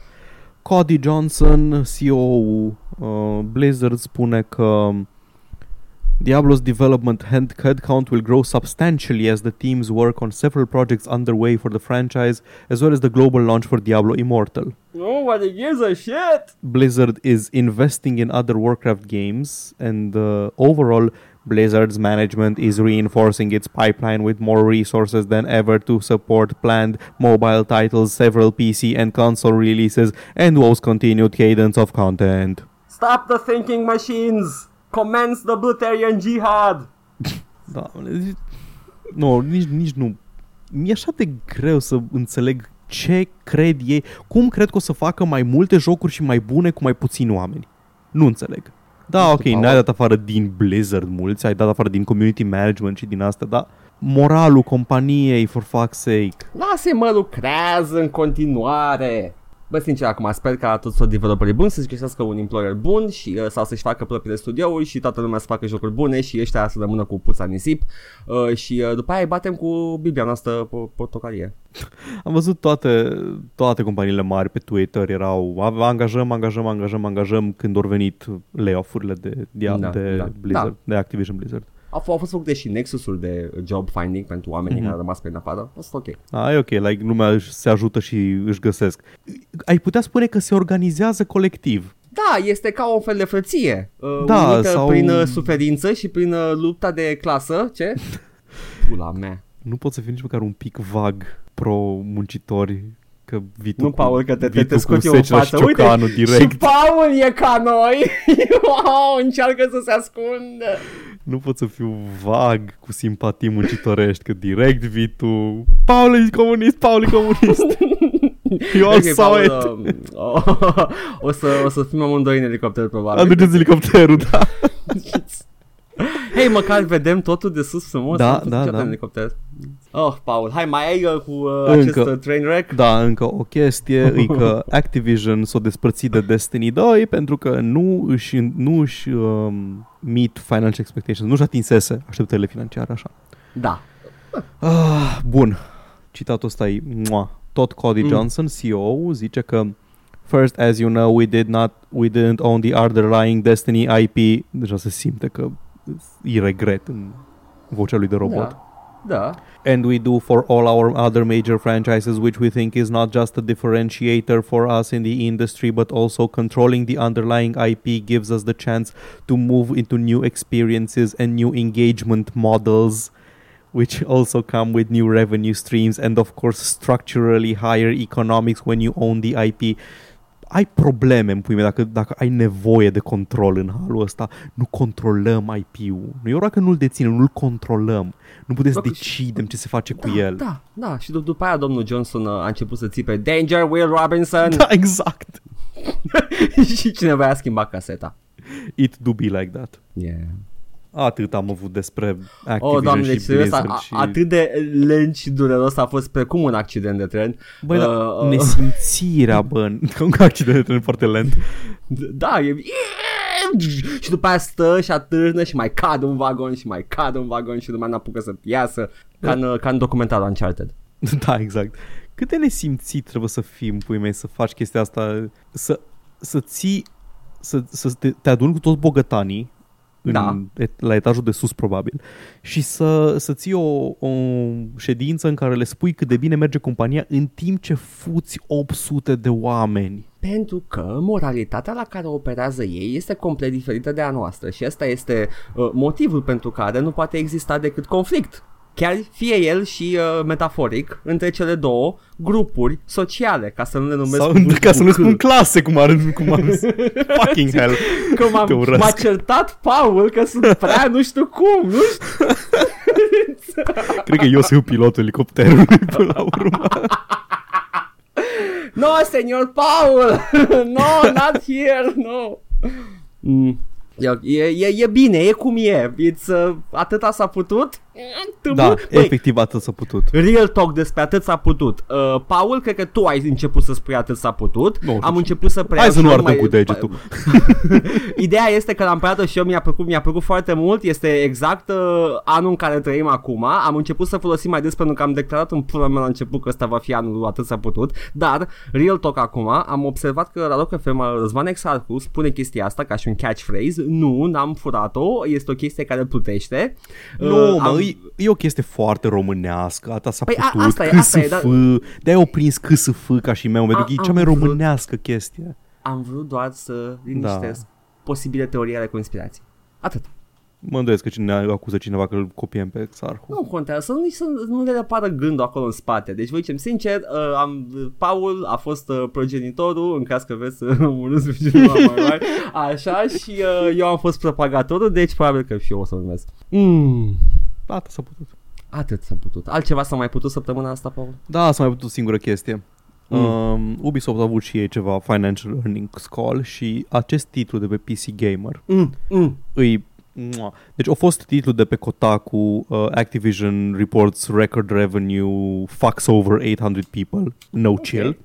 Cody Johnson, CEO-ul uh, Blizzard, spune că Diablo's development head- headcount will grow substantially as the teams work on several projects underway for the franchise, as well as the global launch for Diablo Immortal. Nobody gives a shit! Blizzard is investing in other Warcraft games, and uh, overall, Blizzard's management is reinforcing its pipeline with more resources than ever to support planned mobile titles, several PC and console releases, and WoW's continued cadence of content. Stop the thinking machines! Commence the Blutarian Jihad! Da, zi- nu, nici, nici nu. Mi-e așa de greu să înțeleg ce cred ei, cum cred că o să facă mai multe jocuri și mai bune cu mai puțini oameni. Nu înțeleg. Da, Nu ok, știu, n-ai Paul. dat afară din Blizzard mulți, ai dat afară din community management și din asta, dar moralul companiei, for fuck's sake. Lasă-i mă, lucrează în continuare! Bă, sincer, acum sper ca toți tot developerii buni să-și găsească un employer bun și, uh, sau să-și facă propriile studiouri și toată lumea să facă jocuri bune și ăștia să rămână cu puța în nisip uh, și uh, după aia îi batem cu Biblia noastră po- portocalie. Am văzut toate, toate companiile mari pe Twitter erau "A- angajăm, angajăm, angajăm, angajăm când au venit layoff-urile de, de, Da, de da, Blizzard, da. de Activision Blizzard. Au, f- au fost făcute și nexusul de job finding pentru oamenii Mhm. care au rămas pe afară. A fost ok. A, e ok, like, lumea își- se ajută și își găsesc. Ai putea spune că se organizează colectiv. Da, este ca o fel de frăție. Uh, Da, unită sau- prin uh, suferință și prin uh, lupta de clasă. Ce? [LAUGHS] Pula mea. Nu pot să fiu nici măcar un pic vag pro-muncitori că vii tu Nu, cu, Paul, că te, vii te, te tu scot cu eu în secera și față. Uite, ciocanul și direct. Paul e ca noi. [LAUGHS] wow, încearcă să se ascundă. Nu pot să fiu vag cu simpatii muncitorești, că direct vii tu. Paul e comunist, Paul e comunist. [LAUGHS] Eu Ok, saw Paul, it. uh, o, o, să, o să fim amândoi în elicopter, probabil. Aduceți elicopterul, da. [LAUGHS] [LAUGHS] Hei, măcar vedem totul de sus frumos. Da, Am fost da, niciodată da. în elicopter. Oh, Paul, hai, mai ai uh, cu uh, Încă. acest uh, train wreck? Da, încă o chestie [LAUGHS] e că Activision s-a despărțit de Destiny 2 pentru că nu își, nu își um, meet financial expectations, nu își atinsese așteptările financiare așa. Da. Ah, bun, citatul ăsta e mua. Tot Cody Mm. Johnson, CEO, zice că First, as you know, we did not, we didn't own the underlying Destiny IP. Deja se simte că e regret în vocea lui de robot. Da. Da. And we do for all our other major franchises, which we think is not just a differentiator for us in the industry, but also controlling the underlying IP gives us the chance to move into new experiences and new engagement models, which also come with new revenue streams and, of course, structurally higher economics when you own the IP. Ai probleme, în pui mei, dacă, dacă ai nevoie de control în halul ăsta. Nu controlăm IP-ul. Nu e ora că nu-l deținem, nu-l controlăm. Nu putem să Bă, decidem ce se face cu da, el. Da, da. Și d- după aia domnul Johnson uh, a început să țipe Danger, Will Robinson! Da, exact. [LAUGHS] și cineva a schimbat caseta. It do be like that. Yeah. Atât am avut despre Activision Oh, doamne, și deci serios, a, Blizzard a, și... atât de lent și dureros a fost precum un accident de tren. Băi, uh, Uh, uh. nesimțirea, bă, ca [LAUGHS] un accident de tren foarte lent. Da, e... Și după aia stă și atârnă și mai cade un vagon și mai cade un vagon și lumea n-apucă să iasă ca în, ca în documentarul Uncharted. [LAUGHS] da, exact. Cât de nesimțit trebuie să fii, în pui mei, să faci chestia asta, să, să ții, să, să te, te aduni cu toți bogătanii, în, Da. et, la etajul de sus probabil și să, să ții o, o ședință în care le spui cât de bine merge compania în timp ce fuți 800 de oameni. Pentru că moralitatea la care operează ei este complet diferită de a noastră și ăsta este uh, motivul pentru care nu poate exista decât conflict. Chiar fie el și uh, metaforic între cele două grupuri sociale, ca să nu le numesc Sau, cu- ca să cu nu C. spun clase cum ar cum ar [LAUGHS] fucking hell. Că m-am, Te urăsc. m-a certat Paul că sunt prea nu știu cum, nu știu. Cred că eu sunt pilotul elicopterului [LAUGHS] până la urmă. [LAUGHS] No, senior Paul! no, not here, no! Mm. E, e, e bine, e cum e. It's, uh, atâta s-a putut. Tâmbu. Da, Băi, efectiv atât s-a putut. Real talk despre atât s-a putut. Uh, Paul, cred că tu ai început să spui atât s-a putut. Nu, Am nu. început să preiau Hai să și nu eu arătăm cu degetul. [LAUGHS] Ideea este că l-am preiat și eu mi-a plăcut, mi-a plăcut foarte mult. Este exact uh, anul în care trăim acum. Am început să folosim mai des pentru că am declarat în pula mea la început că ăsta va fi anul atât s-a putut. Dar, real talk acum, am observat că la Rock FM Răzvan Exarcu spune chestia asta ca și un catchphrase. Nu, n-am furat-o. Este o chestie care plutește. Nu, Uh, mă, am- e, e o chestie foarte românească, asta s-a Păi a- putut, asta e, câsf, asta e, dar- de-aia au prins câsf ca și meu, pentru că e am cea mai vrut- românească chestie. Am vrut doar să liniștesc Da. posibile teorii ale conspirației. Atât. Mă îndoiesc că cine acuză cineva că îl copiem pe Xarhu. Nu contează, să nu, să nu le apară gândul acolo în spate. Deci vă zicem sincer, uh, am, Paul a fost uh, progenitorul, în caz că vreți să [LAUGHS] urâți pe cineva mai mare, [LAUGHS] așa, și uh, eu am fost propagatorul, deci probabil că și eu o să urmez. Mm. Atât s-a putut. Atât s-a putut. Altceva s-a mai putut săptămâna asta, Paul? Da, s-a mai putut singură chestie. Mm. Um, Ubisoft a avut și ei ceva Financial Earnings Call și acest titlu de pe PC Gamer Mm. Mm. îi Mua. Deci a fost titlul de pe Kotaku uh, Activision reports record revenue fucks over 800 people no Ok. chill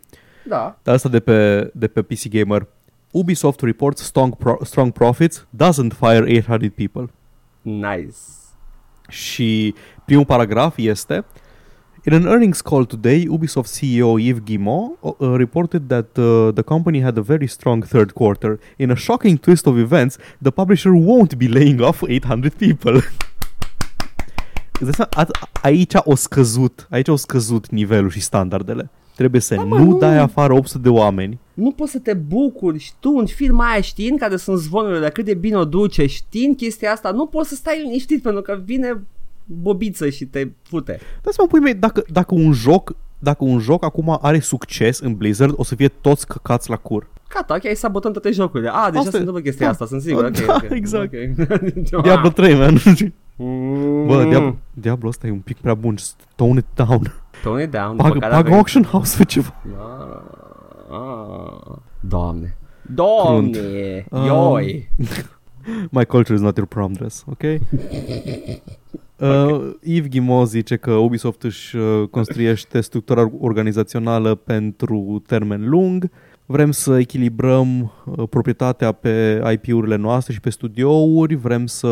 Da. dar asta de pe, de pe PC Gamer Ubisoft reports strong, pro- strong profits doesn't fire 800 people Nice. Și primul paragraf este In an earnings call today, Ubisoft CEO Yves Guillemot uh, uh, reported that uh, the company had a very strong third quarter. In a shocking twist of events, the publisher won't be laying off 800 people. [LAUGHS] îți dai seama, a- aici o scăzut, aici au scăzut nivelul și standardele. Trebuie să Da, mă, nu, nu. dai afară 800 de oameni. Nu poți să te bucuri și tu în firma aia știind care sunt zvonurile, de cât de bine o duce, știind chestia asta, nu poți să stai liniștit pentru că vine bobiță și te fute. Dar să mă pui mei, dacă, dacă un joc dacă un joc acum are succes în Blizzard, o să fie toți căcați la cur. Gata, ok, sabotăm toate jocurile. Ah, deja Asta se e- întâmplă chestia da. asta, sunt sigur. [LAUGHS] Da, ok, ok, exact. ok. [LAUGHS] Diablo 3, man. [LAUGHS] Mm. Bă, Diablo, Diablo ăsta e un pic prea bun. Just Tone it down. Tone it down. Pagă, după care pagă avem- auction house pe ceva. Ah, ah. Doamne. Doamne. Ah. Ioi. [LAUGHS] My culture is not your prom dress, ok? [LAUGHS] Uh, Yves Guillemot zice că Ubisoft își uh, construiește structura organizațională pentru termen lung. Vrem să echilibrăm uh, proprietatea pe IP-urile noastre și pe studiouri, vrem să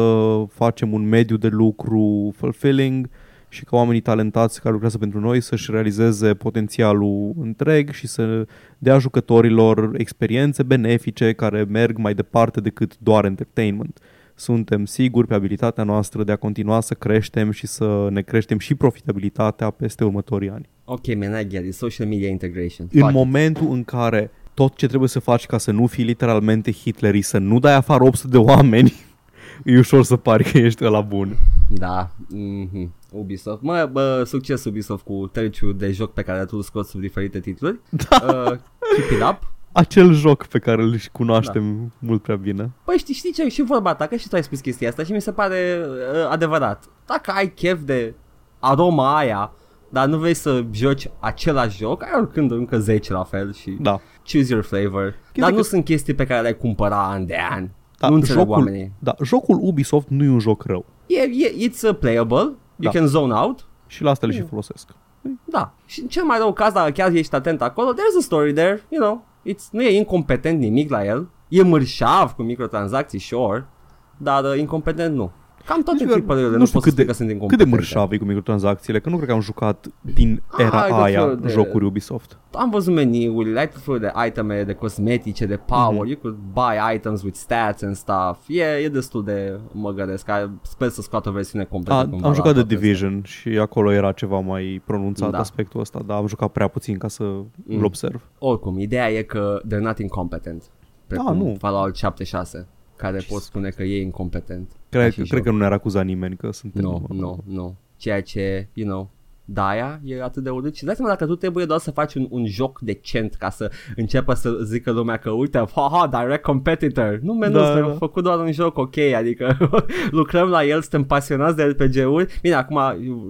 facem un mediu de lucru fulfilling și ca oamenii talentați care lucrează pentru noi să-și realizeze potențialul întreg și să dea jucătorilor experiențe benefice care merg mai departe decât doar entertainment. Suntem siguri pe abilitatea noastră de a continua să creștem și să ne creștem și profitabilitatea peste următorii ani. Ok, man, I get it. Social media integration. În Fuck it. momentul în care tot ce trebuie să faci ca să nu fii literalmente Hitleri, să nu dai afară 800 de oameni, [LAUGHS] e ușor să pari că ești la bun. Da, mm-hmm. Ubisoft. Mă, bă, succes Ubisoft cu terciul de joc pe care tu îl scoți sub diferite titluri. Da. Uh, keep it up. Acel joc pe care îl și cunoaștem da. mult prea bine. Păi știi, știi ce? Și vorba ta, că și tu ai spus chestia asta și mi se pare uh, adevărat. Dacă ai chef de aroma aia, dar nu vrei să joci același joc, ai oricând încă 10 la fel și Da. choose your flavor. dar că- nu sunt chestii pe care le-ai cumpăra an de an. Da, nu înțeleg jocul, oamenii. da, jocul Ubisoft nu e un joc rău. E, e, it's uh, playable, you Da. can zone out. Și la asta le și folosesc. Da, și în cel mai rău caz, dacă chiar ești atent acolo, there's a story there, you know. It's, nu e incompetent nimic la el. E mărșav cu microtransacții, sure, dar uh, incompetent nu. Cam toate Nici că- triple-urile nu nu, știu pot să cât de- spui că sunt Cât incompetente. de mărșav e cu microtransacțiile? Că nu cred că am jucat din era Ai tot aia felul de- jocuri Ubisoft. Am văzut meniuri, ai tot felul de iteme, de cosmetice, de power, Mhm. mm-hmm. you could buy items with stats and stuff. E, e destul de măgăresc, Ai- sper să scoată o versiune completă. A, cumva am la jucat de toate astea. Division și acolo era ceva mai pronunțat Da. aspectul ăsta, dar am jucat prea puțin ca să îl observ. Oricum, ideea e că they're not incompetent. Precum Ah, nu. Fallout 76, care pot spune că e incompetent. Cred, Ca și cred joc. că nu ne-ar acuza nimeni că suntem... Nu, nu, nu. Ceea ce, you know, Daia e atât de urât și dai seama dacă tu trebuie doar să faci un, un joc decent ca să înceapă să zică lumea că uite, haha, direct competitor. Nu, men, Da, da, da. am făcut doar un joc ok, adică [LAUGHS] lucrăm la el, suntem pasionați de RPG-uri. Bine, acum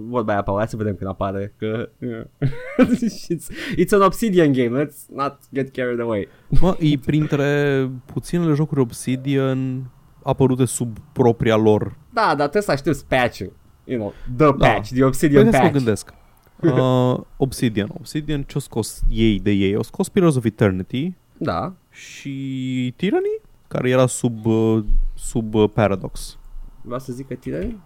vorba aia, Paul, hai să vedem când apare, că [LAUGHS] it's, it's an Obsidian game, let's not get carried away. Mă, e printre puținele jocuri Obsidian apărute sub propria lor. Da, dar trebuie să aștepți patch-ul. You know, the patch, the Obsidian Păi să mă patch. gândesc. Uh, Obsidian. Obsidian ce-o scos ei de ei? Au scos Pillars of Eternity Da, și Tyranny, care era sub, uh, sub uh, Paradox. Vreau să zic că Tyranny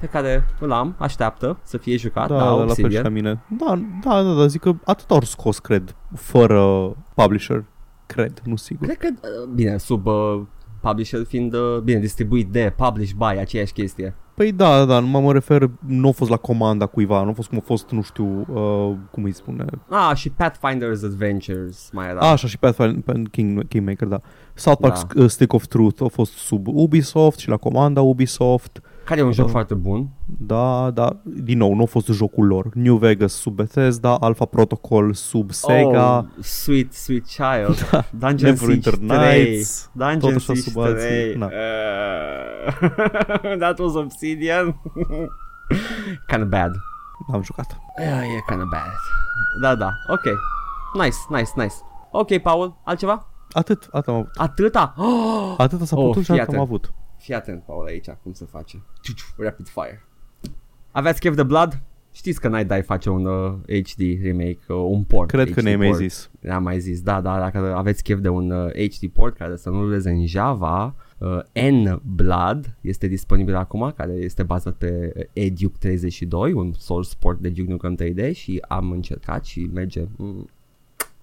pe care îl am, așteaptă să fie jucat, Da, da, da, la fel și Obsidian. la mine. Da, da, da, da, zic că atât au scos, cred, fără publisher. Cred, nu sigur. Cred că, uh, bine, sub uh, publisher fiind, uh, bine, distribuit de, publish by, aceeași chestie. Păi da, da, da, numai mă refer, nu a fost la comanda cuiva, nu a fost cum a fost, nu știu, uh, cum îi spune. Ah, și Pathfinder's Adventures mai era. Da. Așa și Pathfinder King, Kingmaker, da. South Park Da. da. Stick of Truth a fost sub Ubisoft și la comanda Ubisoft. Care e un joc Da. foarte bun. Da, da, din nou, nu a fost jocul lor. New Vegas sub Bethesda, Alpha Protocol sub Sega. Oh, sweet, sweet child. [LAUGHS] Da. Dungeon Neverwinter Siege 3. Nights, Dungeon tot așa Siege sub alții, 3. na. Uh, [LAUGHS] that was Obsidian. [LAUGHS] kind of bad. Am jucat. Yeah, e kind of bad. Da, da. Ok. Nice, nice, nice. Ok, Paul, altceva? Atât, atât am avut. Atâta? [GASPS] Oh! Atât s-a Oh, putut și fii atât am atent. avut. Fii atent, Paul, aici, cum se face. Rapid fire. Aveți chef de Blood? Știți că Night Dive face un uh, HD remake, uh, un port. Cred că HD ne-ai mai port. zis. Am mai zis, da, da, dacă aveți chef de un uh, HD port care să nu ruleze în Java, uh, N-Blood este disponibil acum, care este bazat pe uh, Eduke 32, un source port de Duke Nukem 3D și am încercat și merge... Mm,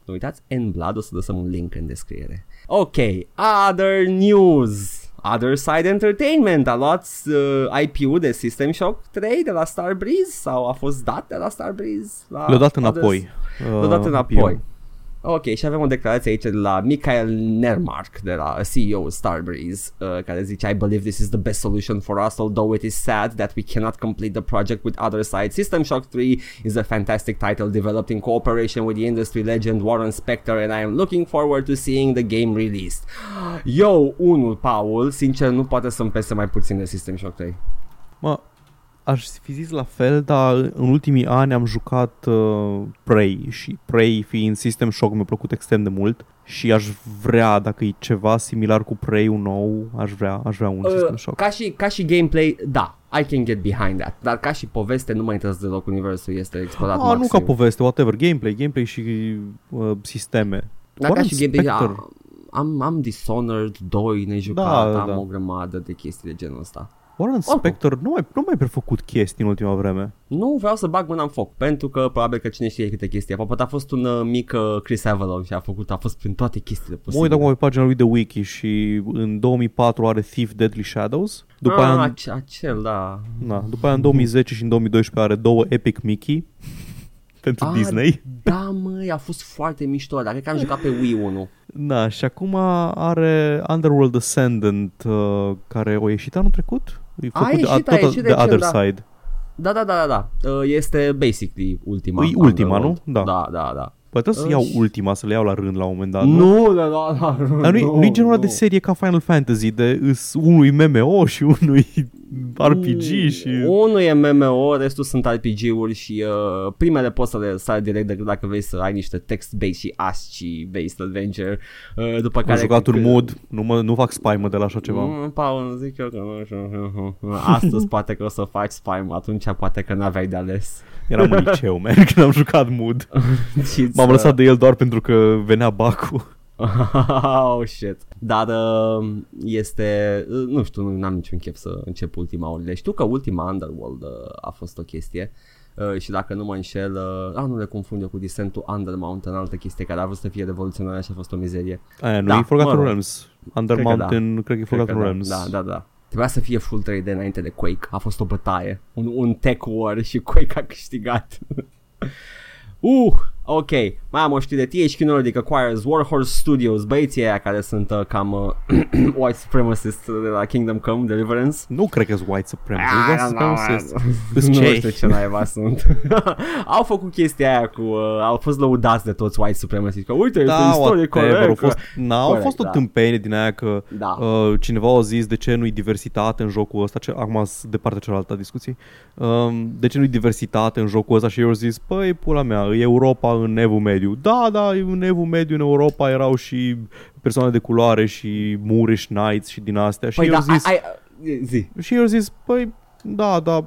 nu uitați, N-Blood, o să lăsăm un link în descriere. Ok, other news. Other Side Entertainment a luat uh, IP-ul de System Shock 3 de la Starbreeze sau a fost dat de la Starbreeze? La Le-a dat Others- înapoi. Le-a dat uh, înapoi. IP-ul. Ok, și avem o declarație aici de la Michael Nermark, de la CEO Starbreeze, uh, care zice I believe this is the best solution for us, although it is sad that we cannot complete the project with other side. System Shock 3 is a fantastic title developed in cooperation with the industry legend Warren Spector and I am looking forward to seeing the game released. Yo, unul, Paul, sincer, nu poate să-mi pese mai puțin de System Shock 3. Mă, aș fi zis la fel, dar în ultimii ani am jucat uh, Prey și Prey fiind System Shock mi-a plăcut extrem de mult și aș vrea, dacă e ceva similar cu Prey-ul nou, aș vrea, aș vrea un System Uh, Shock. ca, și, ca și gameplay, da, I can get behind that, dar ca și poveste nu mă interesează deloc universul, este explorat Ah, maxim. nu ca poveste, whatever, gameplay, gameplay și uh, sisteme. Dar ca Warren și gameplay, Spector. a- am, am Dishonored 2 nejucat, Da, da, am da. o grămadă de chestii de genul ăsta. Warren Oricum. Spector nu mai, nu mai prefăcut chestii în ultima vreme. Nu vreau să bag mâna în foc, pentru că probabil că cine știe câte chestii. Poate a fost un uh, mic uh, Chris Avalon și a făcut, a fost prin toate chestiile Mă uit posibile. acum pe pagina lui de wiki și în 2004 are Thief Deadly Shadows. După ah, aia în ace- acel, da. Na, după aia în 2010 și în 2012 are două Epic Mickey [LAUGHS] pentru Ah, Disney. Da, măi, a fost foarte mișto, dar cred că am jucat pe Wii 1. Da, [LAUGHS] și acum are Underworld Ascendant uh, care o ieșit anul trecut. E A făcut de, ieșit, a tot ieșit de recent, Other da. Side. Da, da, da, da, da. Uh, Este basically ultima. E ultima, Underworld. nu? Da. Da, da, da. Păi trebuie să Uh, iau și- ultima, să le iau la rând la un moment dat. Nu, da, da, da. Dar nu, nu, nu-i genul ăla de nu. serie ca Final Fantasy, de îs unui MMO și unui RPG și... Unul e MMO, restul sunt RPG-uri și uh, primele poți să le sari direct decât dacă vrei să ai niște text-based și ASCII-based adventure. Uh, după Am care... jucat un mod, nu, mă, nu fac spaimă de la așa ceva. Mm, Paul, zic eu că nu știu. Astăzi [LAUGHS] poate că o să faci spam, atunci poate că n-aveai de ales. Eram în liceu, man, când am jucat mood. [LAUGHS] Și M-am să- lăsat de el doar pentru că venea Bacu. [LAUGHS] oh shit. Dar uh, este, uh, nu știu, nu am niciun chef să încep ultima urile. Știu că ultima Underworld uh, a fost o chestie. Uh, și dacă nu mă înșel, uh, ah, nu le confund eu cu Descent to Undermountain, altă chestie care a vrut să fie revoluționară și a fost o mizerie. Aia, nu Da, e Forgotten mă rog. Realms. Under Cred că da. Mountain, cred că e Cred că Forgotten Realms. Da, da, da. Trebuia să fie full 3D înainte de Quake. A fost o bătaie. Un, un tech war și Quake a câștigat. [LAUGHS] uh, ok. Mai am o știre. THQ Nordic acquires Warhorse Studios. Băieții aia care sunt uh, cam uh, [CLEARS THROAT] white supremacists de la Kingdom Come Deliverance. Nu cred că sunt white supremacy. Ah, White nu, supremacist. nu Îs cei. știu ce naiba sunt. [LAUGHS] au făcut chestia aia cu... Uh, au fost lăudați de toți white supremacists. Că uite, este Da, istorie whatever, corect. au fost, na, au Corect, fost o da. tâmpenie din aia că Da. uh, cineva a zis de ce nu-i diversitate în jocul ăsta, ce, acum sunt de partea cealaltă a discuției, um, de ce nu-i diversitate în jocul ăsta și eu au zis, păi, pula mea, e Europa în evul mediu. Da, da, în evul mediu în Europa erau și persoane de culoare și Moorish Knights și din astea și Păi eu da, au zis, ai, ai, zi. și eu au zis, păi, da, da,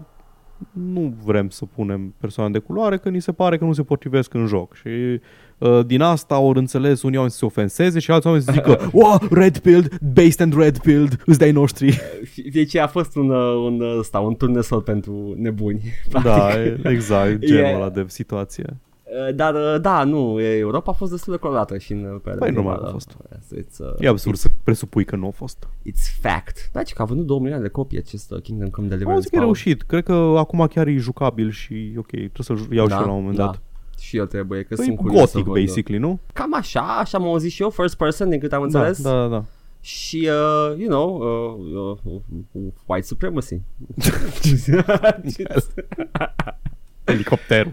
nu vrem să punem persoane de culoare că ni se pare că nu se potrivesc în joc și uh, din asta au înțeles unii oameni să se ofenseze și alți oameni să zică [LAUGHS] wow, red pilled, based and red pilled, îți dai noștri. [LAUGHS] Deci a fost un, uh, un, uh, ăsta, un turnesol pentru nebuni. da, e- exact, [LAUGHS] genul E- ăla de situație. Uh, Dar uh, da, nu, e- Europa a fost destul de colorată și în uh, perioada Păi, normal medievală. a fost. It's, uh, E absurd să presupui că nu a fost. It's fact. Da, ce că a vândut 2 milioane de copii acest uh, Kingdom Come Am Deliverance. zis că e Paul. reușit. Cred că acum chiar e jucabil și ok, trebuie să-l iau și eu la un moment da. dat. Și eu trebuie, că Păi sunt curios să gothic, văd. basically, nu? Cam așa, așa m-am auzit și eu, first person, din câte am Da, înțeles. da, da, da. Și, uh, you know, uh, uh, uh, white supremacy. [LAUGHS] [LAUGHS] Elicopterul.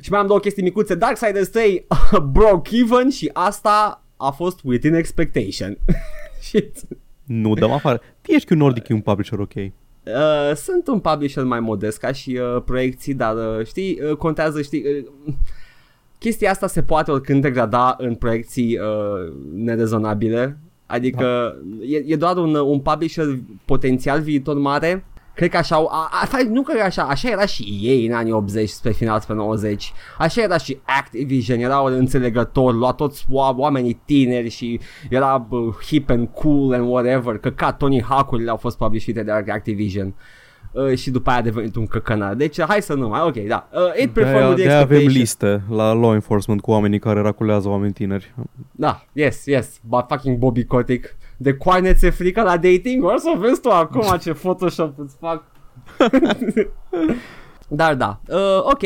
Și mai am două chestii micuțe. Darksiders 3 broke even și asta a fost within expectation. [LAUGHS] Shit. Nu dăm afară. THQ Nordic e un publisher ok. Uh, sunt un publisher mai modest ca și uh, proiecții, dar uh, știi, uh, contează, știi, uh, chestia asta se poate oricând degrada în proiecții uh, nerezonabile, adică e, e doar un, un publisher potențial viitor mare, Cred că așa, au- a, a, fapt, nu cred că așa, așa era și ei în anii 80 spre final spre 90. Așa era și Activision, era un înțelegător, lua toți oa- oamenii tineri și era bă, hip and cool and whatever. Că ca Tony Hawk-urile au fost publishite de Activision. uh, și după aia a devenit un căcănar. Deci hai să nu mai, ok, da. Uh, it performed De-aia, the de-aia avem expectation. liste la law enforcement cu oamenii care raculează oameni tineri. Da, yes, yes, but fucking Bobby Kotick. De coane ți frică la dating? O să vezi tu acum ce Photoshop îți fac. [LAUGHS] Dar da, uh, ok,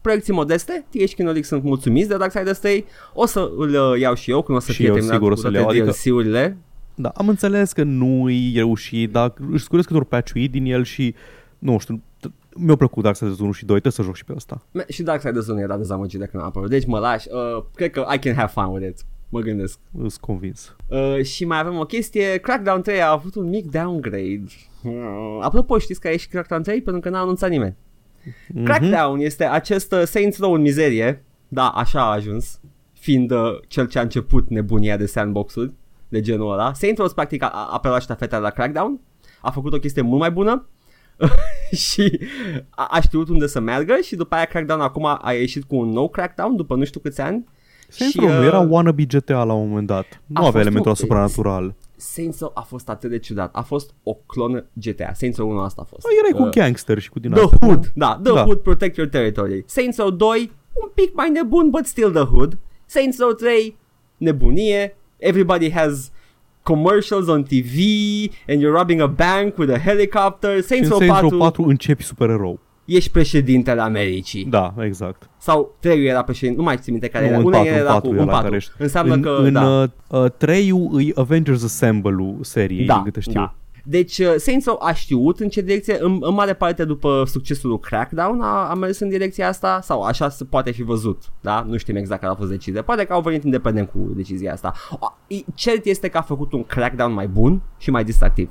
proiecții modeste, THQ Nordic sunt mulțumiți de Darksiders 3, o să îl uh, iau și eu când o să Și fie eu terminat sigur o cu să-l toate iau, adică- DLC-urile. Da, am înțeles că nu e reușit, dar își scuresc câte ori patch din el și nu știu, t- mi-a plăcut Darksiders 1 și 2, trebuie să joc și pe ăsta. Me- Și Darksiders 1 era dezamăgit de când a apărut, deci mă lași, uh, cred că I can have fun with it, mă gândesc. Îs convins. Uh, și mai avem o chestie, Crackdown 3 a avut un mic downgrade. Uh, apropo, știți că a ieșit Crackdown 3? Pentru că n-a anunțat nimeni. Mhm. Crackdown este acest uh, Saints Row în mizerie, da, așa a ajuns, fiind uh, cel ce a început nebunia de sandbox-uri de genul ăla. Saints Row practic a, a preluat ștafeta la Crackdown, a făcut o chestie mult mai bună [LAUGHS] și a, a știut unde să meargă și după aia Crackdown acum a ieșit cu un nou Crackdown după nu știu câți ani. Saints și, Row nu uh, era wannabe GTA la un moment dat. Nu a avea fost elementul un- supranatural. Saints Row a fost atât de ciudat. A fost o clonă GTA. Saints Row 1 asta a fost. Păi erai Uh, cu gangster și cu din The astea. Hood, da, The Da. Hood Protect Your Territory. Saints Row 2, un pic mai nebun, but still The Hood. Saints Row 3, nebunie. Everybody has commercials on TV and you're robbing a bank with a helicopter. Și Saints în Row Saints 4, Row 4 începi supererou. Ești președintele Americii. Da, exact. Sau 3 era președinte, nu mai țin minte care Nu, era. în Una patru, în era patru cu e un ăla care 4. ești. Înseamnă în, că, în da. uh, uh, 3 e Avengers Assemble-ul seriei, din câte știu. Da. Deci uh, Saints Row a știut în ce direcție, în, în mare parte după succesul lui Crackdown a, a mers în direcția asta sau așa se poate fi văzut, da? Nu știm exact care a fost decizia. Poate că au venit independent cu decizia asta. A, e- Cert este că a făcut un Crackdown mai bun și mai distractiv.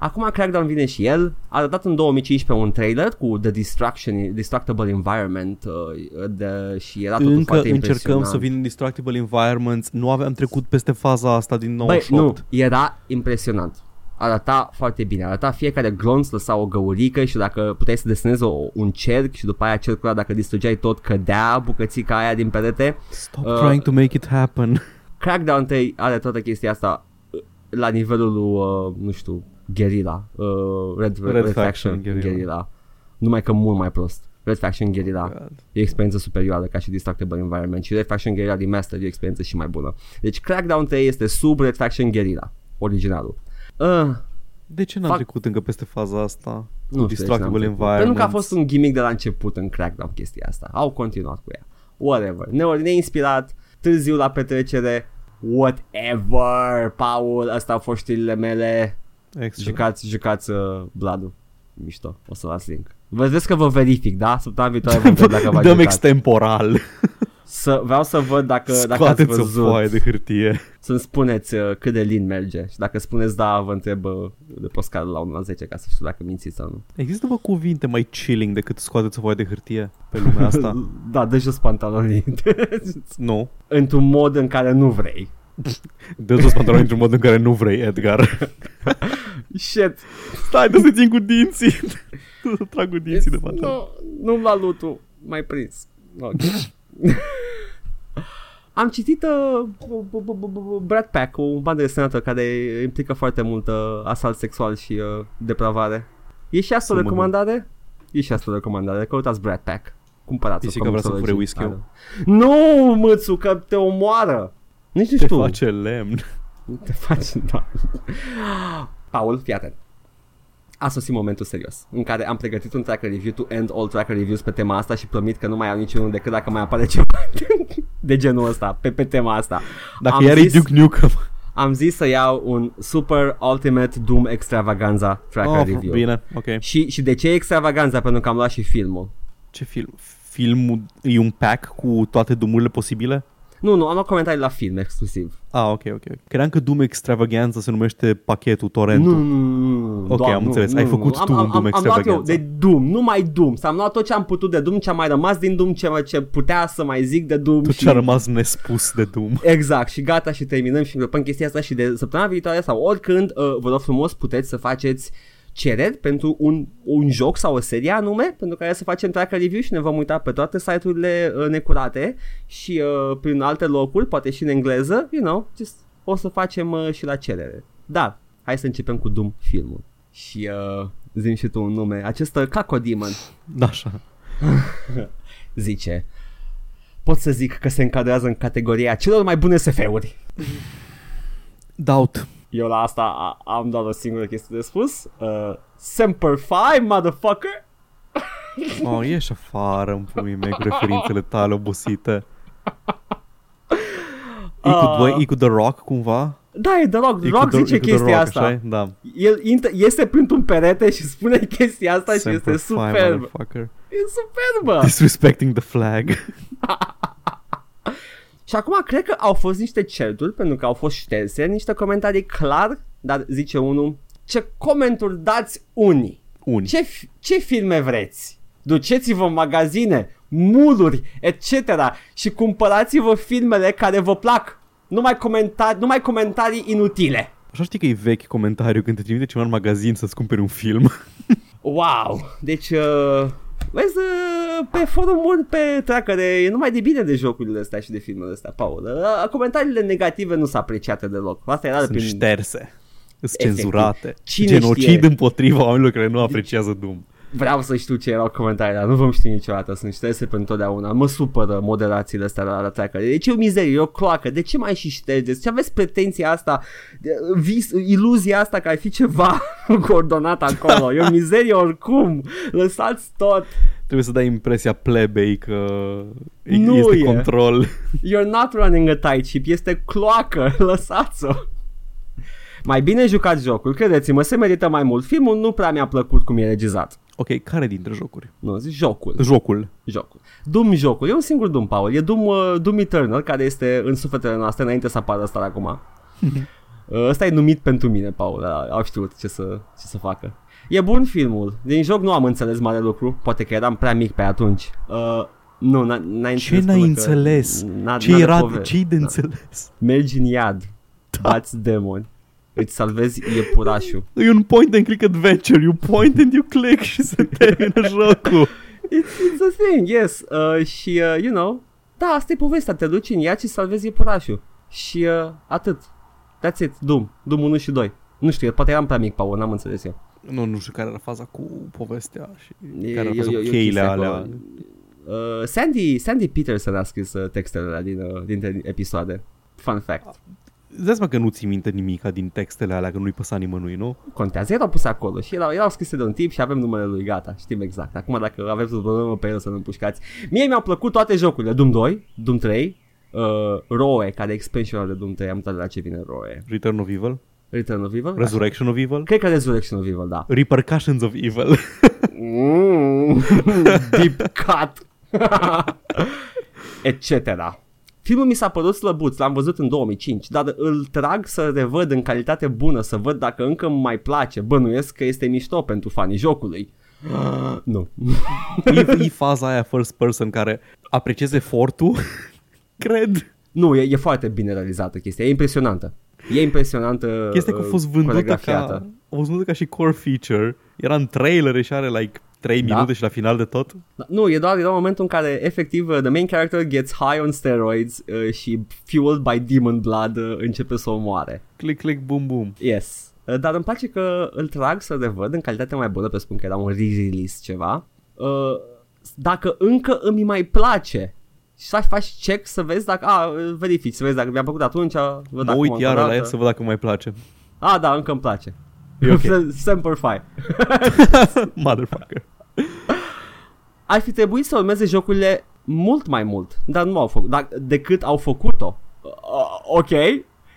Acum Crackdown vine și el, a dat în 2015 un trailer cu The Destruction, Destructible Environment uh, de, și era totul Încă foarte încercăm impresionant. să vin Destructible Environments. Nu aveam trecut peste faza asta din Băi, 98. nu, era impresionant. Arăta foarte bine, arăta fiecare glonț lăsa o găurică și dacă puteai să desenezi o, un cerc și după aia cercul ăla, dacă distrugeai tot, cădea bucățica aia din perete. Stop Uh, trying to make it happen. Crackdown 3 are toată chestia asta uh, la nivelul lui, uh, nu știu, Guerrilla, uh, Red, Red, Red Red Faction, Faction, Guerrilla. Guerrilla. Numai că mult mai prost. Red Faction Guerrilla God. e o experiență superioară ca și Destructible Environment și Red Faction Guerrilla din Master e o experiență și mai bună. Deci Crackdown 3 este sub Red Faction Guerrilla, originalul. Uh, De ce n-am Fac- trecut încă peste faza asta? nu Cu știu de ce n-am Destructible trecut. Environments. Pentru că a fost un gimmick de la început în Crackdown chestia asta. Au continuat cu ea. Whatever. Ne, ne inspirat, târziu la petrecere, whatever. Paul, astea au fost știrile mele. Excellent. Jucați, jucați uh, Blood-ul. Mișto, o să las link. Vă vezi că vă verific, da? Săptămâna viitoare vă întreb dacă [LAUGHS] v-ați Dăm jucat. extemporal. Să, vreau să văd dacă, dacă ați Scoateți o văzut. foaie de hârtie. Să-mi spuneți uh, cât de lin merge. Și dacă spuneți da, vă întreb uh, de pe o scară la 1 la 10 ca să știu dacă mințiți sau nu. Există bă cuvinte mai chilling decât scoateți o foaie de hârtie pe lumea asta? [LAUGHS] da, dă jos pantalonii. [LAUGHS] nu. Într-un mod în care nu vrei. Dă jos pantaloni într-un mod în care nu vrei, Edgar. Shit. Stai, dă să țin cu dinții. Dă să trag cu dinții de pantaloni. Nu, nu la lutul. Mai prins. Ok. Am citit uh, b- b- b- b- Brad Pack, o bandă desenată care implică foarte mult uh, asalt sexual și uh, depravare. E și asta o Să mă recomandare? E și asta o recomandare. Căutați Brad Pack. Cumpărați-o. Zici că vrea să fure whisky-ul? Nu, mățu, că te omoară. Nici nu Te știu. face lemn. [LAUGHS] Te faci, da. Paul, fii atent. A sosit momentul serios în care am pregătit un tracker review to end all tracker reviews pe tema asta și promit că nu mai am niciunul decât dacă mai apare ceva [LAUGHS] de genul ăsta pe, pe tema asta. Dacă Am iar e zis- Duke Nukem. Am zis să iau un Super Ultimate Doom Extravaganza tracker Oh, review. bine, ok. Și, și de ce e extravaganza? Pentru că am luat și filmul. Ce film? Filmul e un pack cu toate dumurile posibile? Nu, nu, am luat comentarii la film exclusiv. Ah, ok, ok. ok. Credeam că Doom Extravaganza se numește pachetul, torrentul. Nu, nu, nu, nu. Ok, Doamne, am nu, înțeles. nu, Ai nu, făcut nu. tu am, un am, Doom am, am luat eu Extravaganza. de Doom, numai Doom. S-am luat tot ce am putut de Doom, ce a mai rămas din Doom, ce, ce putea să mai zic de Doom. Tot și... ce a rămas nespus de Doom. Exact, și gata și terminăm și înglăpăm chestia asta și de săptămâna viitoare sau oricând, uh, vă rog frumos, puteți să faceți cereri pentru un, un joc sau o serie anume pentru care să facem tracker review și ne vom uita pe toate site-urile uh, necurate și uh, prin alte locuri, poate și în engleză, you know, just, o să facem uh, și la cerere. Dar, hai să începem cu Doom filmul. Și uh, Zim și tu un nume. Acest uh, Cacodemon Da, așa. [LAUGHS] zice Pot să zic că se încadrează în categoria celor mai bune SF-uri. Doubt. Eu la asta a, am doar o singură chestie de spus. Uh, Semper Fi, motherfucker! [LAUGHS] Oh, ieși afară în pumii mei cu referințele tale obosite. E cu, Ah. voi, e cu The Rock cumva? Da, e The Rock. The E Rock cu The- zice e cu The chestia Rock, asta. așa-i? Da. El inter- iese printr-un perete și spune chestia asta și Semper este Fi, superb. motherfucker. E superbă. Disrespecting the flag. [LAUGHS] Și acum cred că au fost niște certuri pentru că au fost șterse niște comentarii clar, dar zice unul, ce comenturi dați unii? Unii. Ce, fi- ce filme vreți? Duceți-vă în magazine, muluri, etc. și cumpărați-vă filmele care vă plac. Numai, comenta- numai comentarii inutile. Așa știi că e vechi comentariu când te trimite cineva în magazin să-ți cumperi un film. Wow! Deci, uh, vezi, uh, pe forumuri, pe treacăre, e numai de bine de jocurile astea și de filmele astea, Paul. Uh, comentariile negative nu sunt apreciate deloc. Asta era Sunt prin... șterse. Sunt Efectiv. cenzurate. Cine Genocid știe? împotriva oamenilor care nu apreciază Doom. Vreau să știu ce erau comentariile, dar nu vom ști niciodată, sunt șterse pentru totdeauna. Mă supără moderațiile astea la, la treacăre. Deci e o mizerie, e o cloacă. De ce mai și ștergeți? Ce aveți pretenția asta, de- vis, iluzia asta că ar fi ceva [LAUGHS] coordonat acolo? E o mizerie oricum. Lăsați tot. Trebuie să dai impresia plebei că e- Nu este e. control. You're not running a tight ship, este cloacă, [LAUGHS] lăsați-o. Mai bine jucați jocul, credeți-mă, se merită mai mult. Filmul nu prea mi-a plăcut cum e regizat. Ok, care dintre jocuri? Nu, zic jocul. Jocul. jocul. Doom jocul. E un singur Doom, Paul. E Doom, uh, Doom Eternal, care este în sufletele noastre înainte să apară ăsta de acum. [LAUGHS] Uh, Ăsta e numit pentru mine, Paul. Da, Au știut ce să, ce să facă. E bun filmul. Din joc nu am înțeles mare lucru. Poate că eram prea mic pe atunci. Uh, nu, n- n-ai Ce înțeles. n-ai până că înțeles? n-a- Ce n-are era, poveste. ce de Da. înțeles? Mergi în iad, bați demoni, îți salvezi iepurașul. E un point and click adventure, you point and you click și se termină [LAUGHS] jocul. It's, it's a thing, yes. Uh, și, uh, you know, da, asta e povestea. Te duci în iad și salvezi iepurașul. Și uh, atât. That's it, Doom. Doom 1 și 2. Nu știu, poate eram prea mic, Paul, n-am înțeles eu. Nu, nu știu care era faza cu povestea și E- care au e- fost e- e o cheile chestie alea. acolo. Uh, Sandy, Sandy Peterson a scris uh, textele alea din, uh, dintre episoade. Fun fact. Îți dai seama că nu ți minte nimica din textele alea, că nu-i păsa nimănui, nu? Contează, erau puse acolo și erau, erau scrise de un tip și avem numele lui, gata, știm exact. Acum dacă aveți o problemă pe el să nu împușcați. Mie mi-au plăcut toate jocurile, Doom 2, Doom 3, uh, Roe, care e expansionul de Doom 3, am uitat de la ce vine Roe. Return of Evil? Return of Evil? Resurrection of Evil? Cred că Resurrection of Evil, da. Repercussions of Evil. Mm, [LAUGHS] deep cut. [LAUGHS] Etc. Filmul mi s-a părut slăbuț, l-am văzut în 2005, dar îl trag să revăd în calitate bună, să văd dacă încă îmi mai place. Bănuiesc că este mișto pentru fanii jocului. [GASPS] nu. [LAUGHS] e, e faza aia first person care aprecieze efortul, [LAUGHS] cred. Nu, e, e foarte bine realizată chestia, e impresionantă. E impresionantă Chestia că a uh, fost vândută ca, coreografiată. a fost vândută ca și core feature. Era în trailer și are like 3 Da. minute și la final de tot. Da, Nu, e doar era momentul în care efectiv uh, the main character gets high on steroids uh, și fueled by demon blood uh, începe să o moare. Click, click, boom, boom. Yes. Uh, Dar îmi place că îl trag să revăd în calitate mai bună, presupun că era un re-release ceva. Uh, dacă încă îmi mai place și să faci check să vezi dacă, a, îl verifici, să vezi dacă mi-a plăcut atunci, văd Mă acum uit încă iară o la dată. el să văd dacă mai place. A, da, încă îmi place. E ok. [LAUGHS] Semper Fi. [LAUGHS] [LAUGHS] Motherfucker. [LAUGHS] Ar fi trebuit să urmeze jocurile mult mai mult, dar nu au făcut, dar, decât au făcut-o. Uh, ok.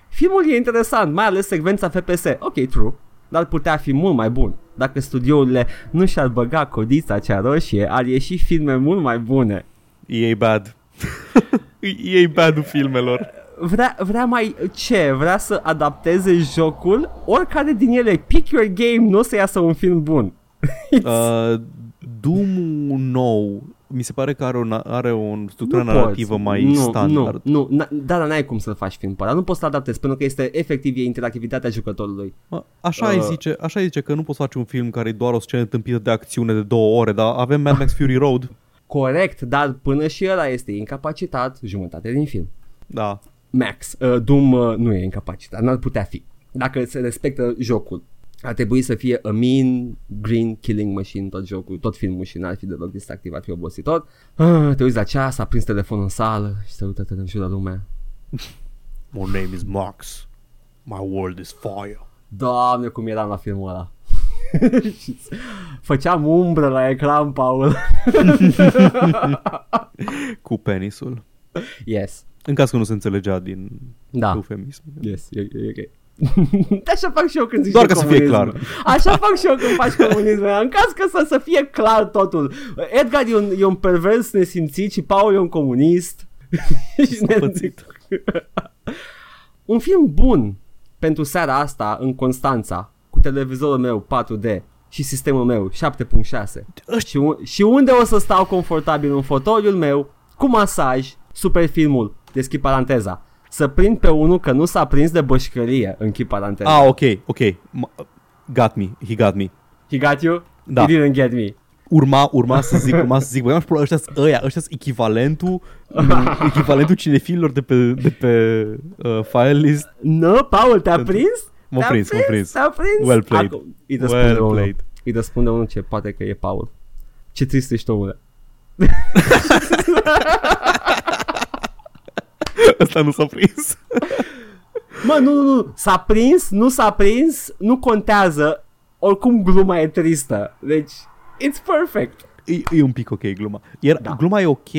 Filmul e interesant, mai ales secvența FPS. Ok, true. Dar putea fi mult mai bun. Dacă studiourile nu și-ar băga codița cea roșie, ar ieși filme mult mai bune. EA bad. [LAUGHS] EA bad filmelor. Vrea, vrea mai ce? Vrea să adapteze jocul? Oricare din ele, pick your game, nu o să iasă un film bun. [LAUGHS] Uh, Doom nou mi se pare că are o, are o structură Nu narrativă poți. mai nu, standard. Nu, nu, na- da, dar n-ai cum să faci film pe ăla. Nu poți să adaptezi pentru că este efectiv e interactivitatea jucătorului. Mă, Așa, Uh. uh, zice, așa zice că nu poți face un film care e doar o scenă tâmpită de acțiune de două ore, dar avem Mad Max Fury Road. Corect, dar până și ăla este incapacitat jumătate din film. Da. Max, uh, Doom uh, nu e incapacitat, n-ar putea fi. Dacă se respectă jocul. Ar trebui să fie a mean green killing machine tot jocul, tot filmul și n-ar fi deloc distractiv, ar fi obositor. Ah, te uiți la ceas, a prins telefonul în sală și se uită în jurul lumea. [LAUGHS] My name is Max. My world is fire. Doamne, cum eram la filmul ăla. [LAUGHS] Și Făceam umbră la ecran, Paul. [LAUGHS] Cu penisul. Yes. În caz că nu se înțelegea din Da. eufemism. Yes, e, e ok. [LAUGHS] Așa fac și eu când zici Doar de ca să fie comunism. Așa fac și eu când faci comunism. În caz că să, să fie clar totul. Edgar e un, e un pervers nesimțit și Paul e un comunist. [LAUGHS] și ne Scopățit. un film bun pentru seara asta în Constanța cu televizorul meu 4D și sistemul meu 7.6 și, un, și unde o să stau confortabil în fotoliul meu cu masaj, super filmul, deschid paranteza, să prind pe unul că nu s-a prins de bășcărie, închid paranteza. Ah, ok, ok. M- Got me, he got me. He got you? Da. He didn't get me. Urma, urma să zic, urma să zic, băi, aș ăștia ăia, ăștia echivalentul, [LAUGHS] echivalentul cinefilor de pe, de pe uh, file list. Nu, Paul, te-a Pentru- prins? M-a Te-a prins, m-a prins. Te-a prins? Well played. Acum, îi răspunde Well unul. played. Îi răspunde unul ce poate că e Paul. Ce trist ești, omule. [LAUGHS] Ăsta nu s-a prins. Mă, nu, nu, nu, s-a prins, nu s-a prins, nu contează, oricum gluma e tristă. Deci, it's perfect. E, e un pic ok gluma. Iar Da. da. gluma e ok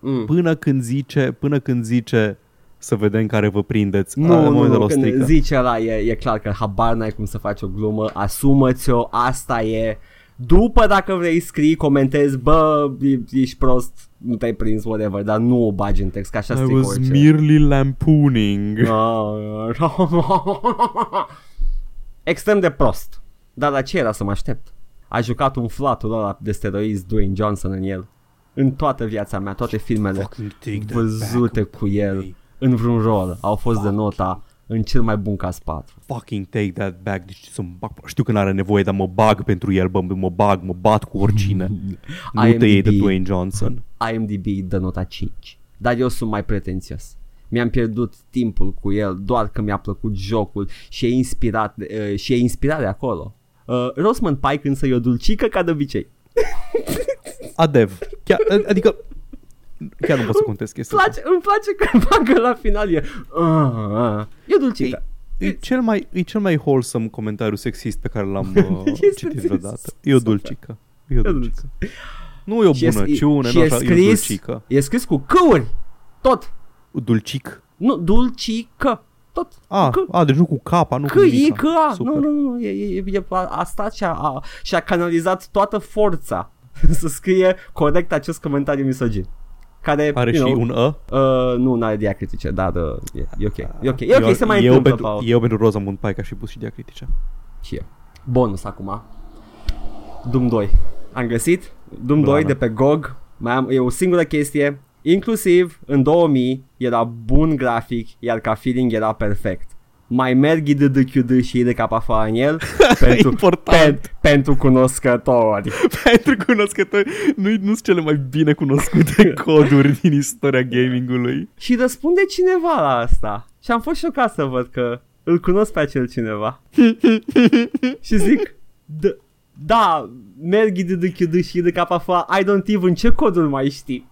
Mm. până când zice, până când zice să vedem care vă prindeți. Nu, Ah, în nu, momentul nu, ăla o când strică. zice ăla, e, e clar că habar n-ai cum să faci o glumă, asumă-ți-o, asta e. După dacă vrei scrii, comentezi, bă, e- ești prost, nu te-ai prins, whatever, dar nu o bagi în text, că așa I strică was orice. merely lampooning. Extrem de prost. Dar la ce era să mă aștept? A jucat un flatul ăla de steroizi Dwayne Johnson în el. În toată viața mea, toate filmele Fucking take that văzute back cu away. el în vreun rol au fost de nota în cel mai bun caz 4. Fucking take that back. Deci să mă bag. Știu că n-are nevoie, dar mă bag pentru el, bă, mă bag, mă bat cu oricine. [LAUGHS] nu te iei de IMDb. Dwayne Johnson. IMDb dă nota 5. Dar eu sunt mai pretențios. Mi-am pierdut timpul cu el doar că mi-a plăcut jocul și e inspirat uh, și e inspirare acolo. Uh, Roseman Pike însă e o dulcică ca de obicei. Adev. Chiar, adică chiar nu pot să contest chestia Îmi asta. place, îmi place că [LAUGHS] bagă la final e uh, uh, e o dulcică. E cel, mai, e cel mai wholesome comentariu sexist pe care l-am [LAUGHS] uh, Este citit vreodată. E o super. dulcică. E o E o dulcică. Nu e o Și e- bunăciune, și nu e așa, e o scris- dulcică. E scris cu căuri. Tot. Dulcic. Nu, dulcică. Tot. A, Că- a, deci nu cu capa, nu Că cu e nimica. că a. Super. Nu, nu, nu. E, e, e, a, a stat și a, a, și a canalizat toată forța [LAUGHS] să scrie corect acest comentariu misogin. Care, Are și you know, un ă. uh, nu, n-are diacritice, dar uh, e, e ok. E ok, e ok, eu, se mai eu întâmplă, pentru, Paul. eu pentru Rosamund Pike aș fi pus și diacritice. Și eu. Bonus acum. Doom 2. Am găsit Doom Blană. 2 de pe GOG. Mai am, e o singură chestie. Inclusiv în 2000 era bun grafic, iar ca feeling era perfect. Mai merg IDDQD și IDKF în el [LAUGHS] pentru, Important. pen, pentru cunoscători. [LAUGHS] pentru cunoscători, nu nu sunt cele mai bine cunoscute [LAUGHS] coduri din istoria gamingului. Și răspunde cineva la asta. Și am fost șocat să văd că îl cunosc pe acel cineva. și zic, "D- da, merg IDDQD și IDKF, I don't even ce codul mai știi.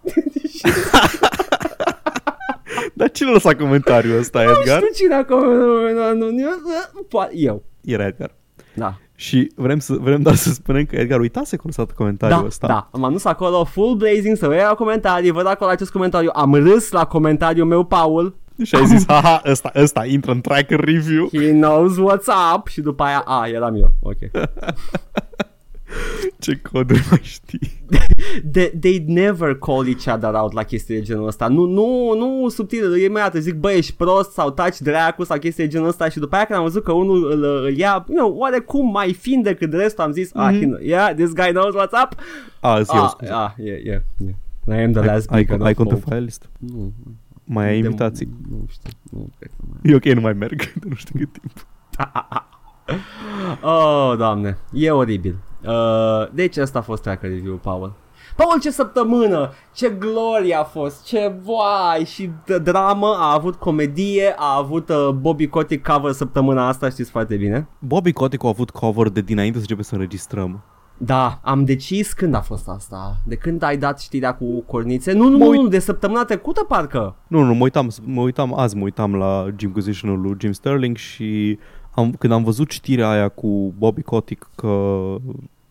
Dar cine a lăsat comentariul ăsta, Nu Edgar? știu cine acolo, nu, nu, nu, nu, po- eu. Era Edgar. Da. Și vrem, să, vrem doar să spunem că Edgar uitase că a lăsat comentariul Da, ăsta. da, m-am dus acolo full blazing să văd la comentarii, văd acolo acest comentariu, am râs la comentariul meu, Paul, Și ai zis, haha, ăsta, ăsta intră în tracker review. he knows what's up și după aia, a, eram eu, ok. [LAUGHS] Ce coduri mai știi? they, they'd never call each other out la chestii de genul ăsta. Nu, nu, nu subtil, e imediat zic, băi, ești prost sau taci dracu sau chestii de genul ăsta și după aia când am văzut că unul îl, îl ia, you know, oarecum mai fin decât restul, am zis, ah, he know, yeah, this guy knows what's up. A, zi eu, Ah, scuze. ah, yeah, yeah, yeah. I am the last Ai, ai, beacon ai of cont pe hope. file list? Nu, Mai ai de- invitații? Nu știu, nu cred că mai E ok, nu mai merg, [LAUGHS] de nu știu cât timp. [LAUGHS] Oh, doamne, e oribil. Uh, deci asta a fost tracker review, Paul. Paul, ce săptămână! Ce glorie a fost! Ce vai! Și d- dramă, a avut comedie, a avut uh, Bobby Kotick cover săptămâna asta, știți foarte bine. Bobby Kotick a avut cover de dinainte să începe să înregistrăm. Da, am decis când a fost asta. De când ai dat știrea cu cornițe? Nu, nu, Mă nu, uit- nu, de săptămâna trecută parcă. Nu, nu, mă uitam, mă uitam azi, mă uitam la Jimquisition-ul lui Jim Sterling și am, când am văzut știrea aia cu Bobby Kotick că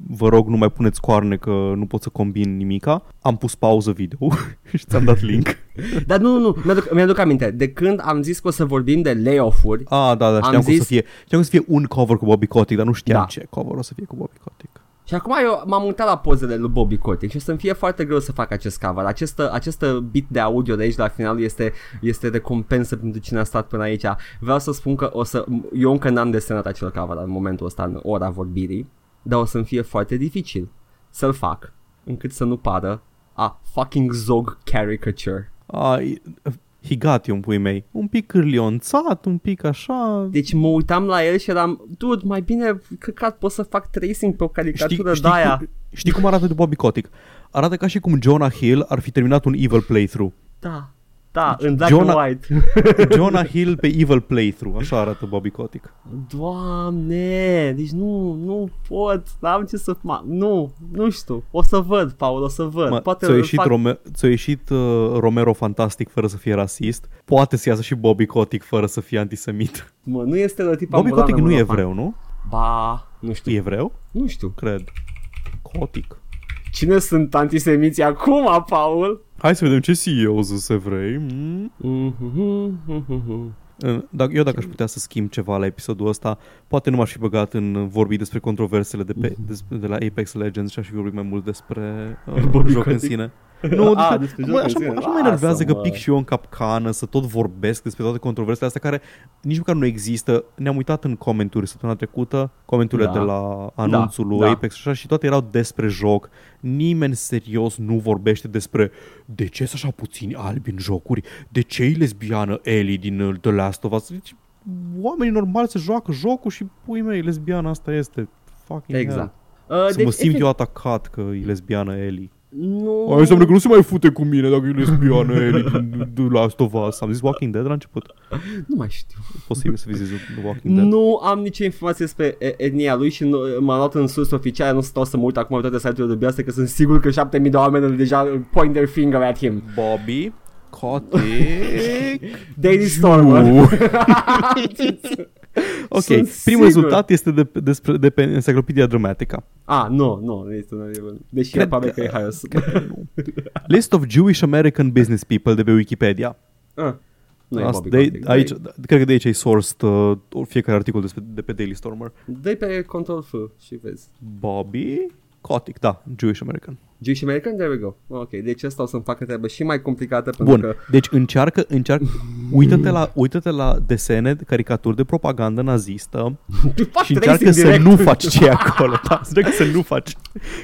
vă rog nu mai puneți coarne că nu pot să combin nimica, am pus pauză video [LAUGHS] și ți-am dat link. [LAUGHS] Dar nu, nu, nu, mi-aduc, mi-aduc aminte. De când am zis că o să vorbim de layoff-uri, Ah, da, da, știam Am că o să zis- fie, știam că o să fie un cover cu Bobby Kotick, dar nu știam Da. ce cover o să fie cu Bobby Kotick. Și acum eu m-am uitat la pozele lui Bobby Kotick și o să-mi fie foarte greu să fac acest cover. Acest, acest bit de audio de aici la final este, este recompensă pentru cine a stat până aici. Vreau să spun că o să, eu încă n-am desenat acel cover în momentul ăsta, în ora vorbirii, dar o să-mi fie foarte dificil să-l fac încât să nu pară a fucking Zog caricature. Ai, he got you, în pui mei. Un pic cârlionțat, un pic așa... Deci mă uitam la el și eram, dude, mai bine căcat pot să fac tracing pe o caricatură Știi, de aia. știi, cum, știi cum arată de Bobby Kotick? Arată ca și cum Jonah Hill ar fi terminat un evil playthrough. Da, da, în black Jonah- and white. [LAUGHS] Jonah Hill pe evil playthrough, așa arată Bobby Kotick. Doamne, deci nu, nu pot, n-am ce să fac, nu, nu știu, o să văd, Paul, o să văd, Mă, poate ți-a îl ieșit, fac... Rome- ți-a ieșit uh, Romero fantastic fără să fie rasist. Poate să iasă și Bobby Kotick fără să fie antisemit. Mă, nu este de tip Bobby ambulană, Kotick nu mă, e fan. evreu, nu? Ba, nu știu, E evreu? nu știu. Cred. Kotick. Cine sunt antisemiții acum, Paul? Hai să vedem ce CEO sunt evrei. Mm. Mhm, Dacă, eu dacă aș putea să schimb ceva la episodul ăsta, poate nu m-aș fi băgat în vorbi despre controversele de, pe, de, de la Apex Legends și aș fi vorbit mai mult despre uh, Bobby joc în Kotick. sine. [LAUGHS] Nu, Ah, adică, despre mă, joc în așa, sine. așa mă enervează că Lasă-mă. pic și eu în capcană să tot vorbesc despre toate controversele astea care nici măcar nu există. Ne-am uitat în comenturi săptămâna trecută, comenturile Da. de la anunțul lui da. Apex și așa și toate erau despre joc. Nimeni serios nu vorbește despre de ce sunt așa puțini albi în jocuri, de ce e lesbiană Ellie din uh, The Last of Us. Deci, oamenii normali se joacă jocul și pui mei, lesbiana asta este. Fucking Exact. hell. Uh, Să deci, mă simt efect- eu atacat că e lesbiană Ellie. Nu... Aia înseamnă că nu se mai fute cu mine dacă e lesbiană Ellie din The Last of Us. Am zis Walking Dead la început. Nu mai știu. Posibil să vizezi The Walking Dead. Nu am nicio informație despre e- etnia lui și nu, m-am luat în sus oficial, nu stau să mă uit acum pe toate site-urile dubioase că sunt sigur că 7000 de oameni deja point their finger at him. Bobby Kotick [LAUGHS] Daily Stormer. [LAUGHS] [LAUGHS] Nu. ok, Sunt primul sigur. rezultat este de, despre, de pe Encyclopedia Dramatica. Ah, nu, nu, nu este un adevăr. Deși Cred Cred probabil că- că e haios. List of Jewish American business people de pe Wikipedia. Ah, nu e Asta, Bobby de, Kotick. aici, cred că de aici ai sourced uh, fiecare articol despre, de pe Daily Stormer. Dă-i pe Control F și vezi. Bobby Kotick, da, Jewish American. Jewish American? There we go. Ok, deci asta o să-mi facă treaba și mai complicată pentru Bun, că... deci încearcă, încearcă, [LAUGHS] uită-te la, uită-te la desene, caricaturi de propagandă nazistă [LAUGHS] Fac și tracing încearcă să direct. nu faci ce e acolo. Da, încearcă să nu faci.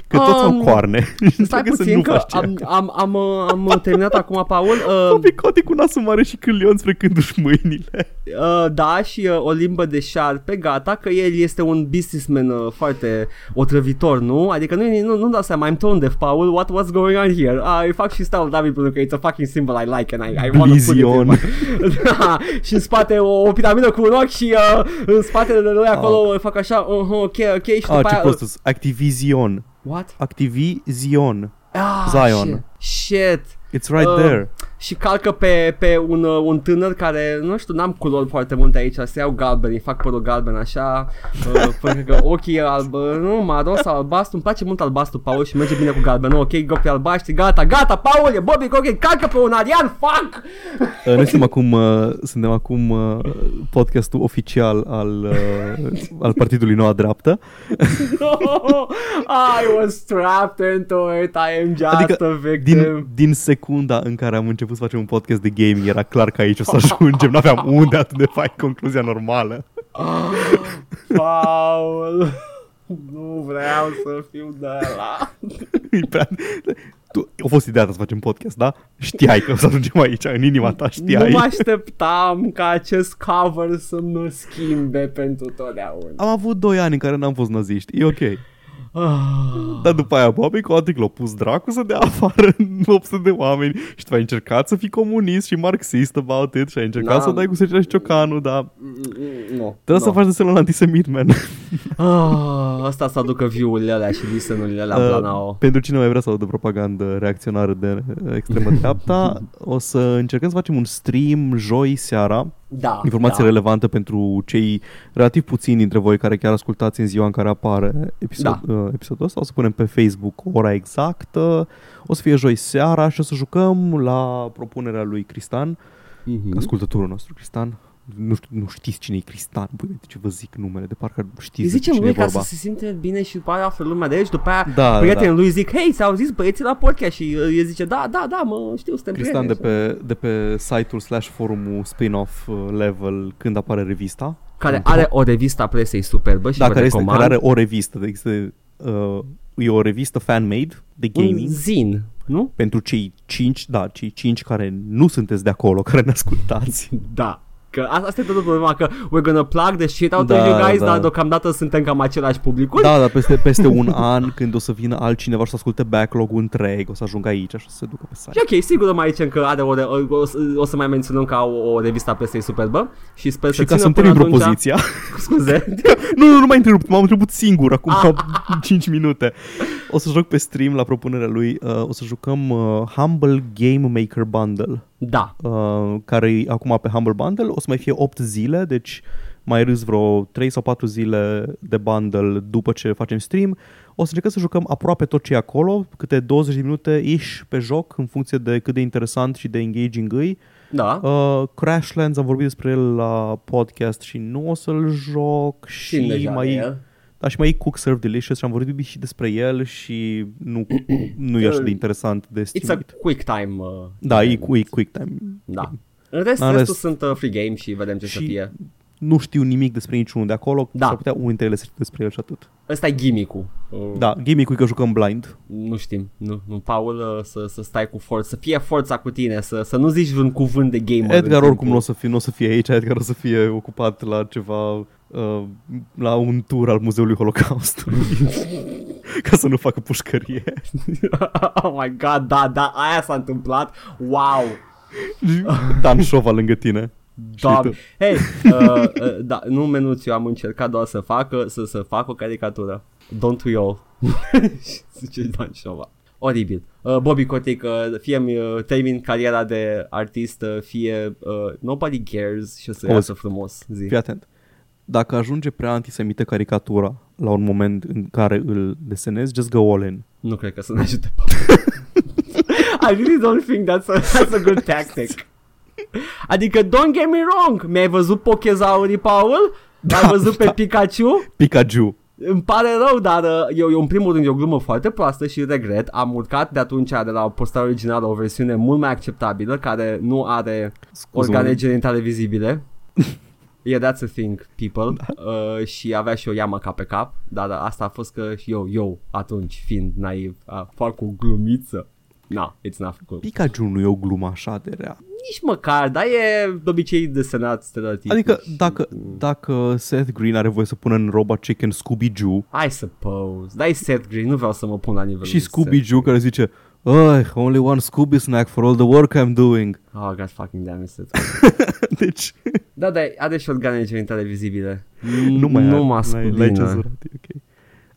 Că toți au Um, coarne. Stai [LAUGHS] încearcă să puțin nu că faci ce e am, acolo. am, am, am, am terminat acum, Paul. Uh, Bobby Kotick cu nasul mare și cârlion sprecându-și mâinile. Uh, da, și uh, o limbă de șarpe, gata, că el este un businessman uh, foarte otrăvitor, nu? Adică nu, nu, nu dau seama, I'm tone deaf, Paul, what, what's going on here? Uh, îi fac și stau David pentru că it's a fucking symbol I like and I, I wanna put it in Blizion. my... [LAUGHS] da, și în spate o, o piramidă cu un ochi și uh, în spatele de noi acolo uh. fac așa, uh, ok, ok, și Ah, după ce aia... prost sunt. Activision. What? Activision. Ah, Zion. Shit. shit. It's right Uh, there. Și calcă pe, pe un, uh, un tânăr care, nu știu, n-am culori foarte multe aici, se iau galbeni, fac părul galben așa, uh, [LAUGHS] pentru că ochii e alb, uh, nu, maro sau albastru, îmi place mult albastru, Paul, și merge bine cu galben, ok, go pe albaștri, gata, gata, Paul, e Bobby, ok, calcă pe un arian, fuck! Uh, Noi suntem acum, uh, suntem acum uh, podcastul oficial al, uh, al Partidului Noua Dreaptă. No, [LAUGHS] I was trapped into it, I am just Adică a victim. din, din secunda în care am început să facem un podcast de gaming era clar că aici o să ajungem. N-aveam unde atât de faci concluzia normală. Paul, nu vreau să fiu de la... E prea... Tu, a fost ideea ta să facem podcast, da? Știai că o să ajungem aici, în inima ta, știai. Nu mă așteptam ca acest cover să mă schimbe pentru totdeauna. Am avut 2 ani în care n-am fost naziști. E ok. Ah. Dar după aia Bobby Kotick l-a pus dracu să dea afară 800 de oameni și tu ai încercat să fii comunist și marxist about it și ai încercat Da. să dai cu secera și ciocanul, dar Nu. trebuie să faci de semnul antisemit, man. Ah, asta să aducă view-urile alea și listen-urile alea în Uh, planao. Pentru cine mai vrea să audă propagandă reacționară de uh, extremă [LAUGHS] dreapta, o să încercăm să facem un stream joi seara, Da. informație da. relevantă pentru cei relativ puțini dintre voi care chiar ascultați în ziua în care apare episod, Da. uh, episodul ăsta. O să punem pe Facebook ora exactă, o să fie joi seara și o să jucăm la propunerea lui Cristan, Mhm. ascultătorul nostru Cristan. Nu, știu, nu știți cine e Cristan, băi, de ce vă zic numele, de parcă Îi știți de zicem cine lui e ca vorba. să se simte bine și după aia află lumea de aici, după aia Da, da, prietenii da. lui zic, hei, s-au zis băieții la podcast și uh, el zice, da, da, da, mă, știu, suntem Cristan de prieteni. pe, de pe site-ul slash forumul spin-off uh, level când apare revista. Care are o revistă a presei superbă și Da, vă care, este, recomand. care are o revistă. De există, uh, e o revistă fan-made de un gaming. zin, nu? pentru cei cinci, da, cei cinci care nu sunteți de acolo, [LAUGHS] care ne ascultați. Da. Că a- asta e tot problema, că we're gonna plug the shit out Da, of you guys, da. dar deocamdată suntem cam același publicul. Da, dar peste, peste un [LAUGHS] an, când o să vină altcineva și să asculte backlog-ul întreg, o să ajungă aici și o să se ducă pe site. Și ok, sigur mai zicem că are o, re- o, o, o să mai menționăm ca o, o revistă a presei superbă și sper Și să ca țină să-mi până termin atunci- propoziția. [LAUGHS] Scuze. [LAUGHS] nu, nu, nu m-ai întrerupt, m-am întrerupt singur acum Ah. ca 5 minute. O să joc pe stream la propunerea lui, uh, o să jucăm uh, Humble Game Maker Bundle, Da. uh, care e acum pe Humble Bundle, o să mai fie 8 zile, deci mai râs vreo 3 sau 4 zile de bundle după ce facem stream. O să încercăm să jucăm aproape tot ce e acolo, câte 20 de minute ish pe joc, în funcție de cât de interesant și de engaging îi. Da. Uh, Crashlands, am vorbit despre el la podcast și nu o să-l joc Știm și deja de mai, el. Da, și mai e Cook Serve Delicious și am vorbit și despre el și nu, [CLEARS THROAT] nu e așa de interesant de It's a estimat. quick time. Uh, Da, e, game. e quick time. Da. În rest, În restul rest- sunt uh, free game și vedem ce să Și- fie. Nu știu nimic despre niciunul de acolo, Da. s-ar putea unul dintre ele să știu despre el și atât. Ăsta e gimmick-ul. Uh, Da, gimmick-ul e că jucăm blind. Nu știm. Nu, nu Paul, uh, să, să stai cu forță, să fie forța cu tine, să, să nu zici un cuvânt de gamer. Edgar în oricum timpul- nu o să fie, nu o să fie aici, Edgar o să fie ocupat la ceva, uh, la un tur al Muzeului Holocaustului. [LAUGHS] Ca să nu facă pușcărie. [LAUGHS] oh my god, da, da, aia s-a întâmplat. Wow. Dan Șova lângă tine. Doamne. tu. [LAUGHS] Hei, uh, uh, da, nu menuți, eu am încercat doar să facă, să, să fac o caricatură. Don't we all? [LAUGHS] Zice Dan Șova. Oribil. Uh, Bobby Kotick, uh, fie mi uh, termin cariera de artist, uh, fie uh, nobody cares și o să Auzi. iasă frumos. Zi. Fii atent. Dacă ajunge prea antisemită caricatura la un moment în care îl desenezi, just go all in. Nu cred că să ne ajute [LAUGHS] I really don't think that's a, that's a good tactic. Adică, don't get me wrong, mi-ai văzut pochezaurii, Paul? Da, Ai văzut pe Pikachu? Pikachu. Îmi pare rău, dar uh, eu, eu în primul rând e o glumă foarte proastă și regret. Am urcat de atunci de la postarea originală o versiune mult mai acceptabilă care nu are Scuze-mă. organe genitale vizibile. [LAUGHS] Yeah, that's a thing, people. Da. Uh, și avea și o iamă ca pe cap, dar asta a fost că și eu, eu, atunci, fiind naiv, uh, fac o glumiță. No, it's not cool. Pikachu nu e o glumă așa de rea. Nici măcar, dar e de obicei desenat stereotip. Adică dacă, dacă Seth Green are voie să pună în Robot Chicken Scooby-Doo I suppose. Dar e Seth Green, nu vreau să mă pun la nivelul și lui Seth Scooby-Doo care zice Oh, only one Scooby snack for all the work I'm doing. Oh, god fucking damn it, Seth. [LAUGHS] Deci, Da, dar are și organe genitale vizibile. nu mai nu are. mă L-ai- ascult L-ai bine. cenzurat, e ok.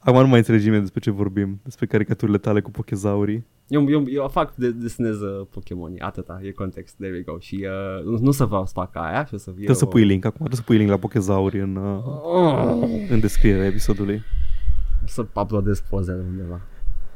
Acum nu mai înțelegi nimeni despre ce vorbim, despre caricaturile tale cu pochezaurii. Eu, eu, eu fac de, desenez uh, Pokémon, atâta, e context, there we go. Și uh, nu, nu să vreau să fac aia și o să fie Trebuie să o- pui link acum, trebuie să pui link la pochezauri în, uh, Oh, în descrierea episodului. să uploadez pozele undeva.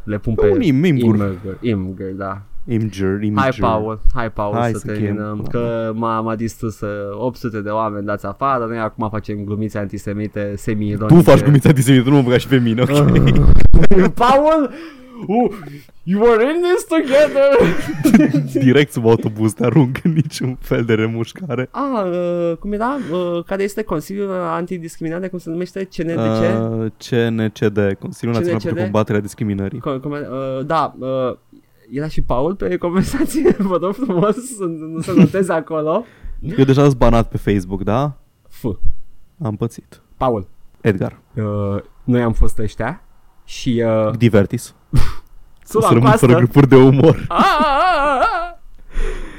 Le pun Pe pe un im- imgur. Imgur, Imgur, da. Imgur, imgur. Hai, Paul, hai, Paul, Hai să, să terminăm, chem. că m-a, m-a distrus uh, 800 de oameni dați afară, noi acum facem glumițe antisemite semi-ironice. Tu faci glumița antisemită, nu mă băga și pe mine, ok? [LAUGHS] Paul, uh, you were in this together! [LAUGHS] Direct sub autobuz, te arunc în niciun fel de remușcare. Ah, uh, cum era? Uh, care este Consiliul Antidiscriminare, cum se numește? CNDC? Uh, CNCD, Consiliul Național CNCD? pentru Combaterea Discriminării. Co- cum- uh, da, uh, era și Paul pe conversație, [LAUGHS] vă rog frumos să nu se noteze acolo. Eu deja sunt banat pe Facebook, da? F. Am pățit. Paul, Edgar. uh, noi am fost ăștia Și uh, Divertis. [LAUGHS] O sula să rămân coastă. fără grupuri de umor. Ah,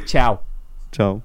ah,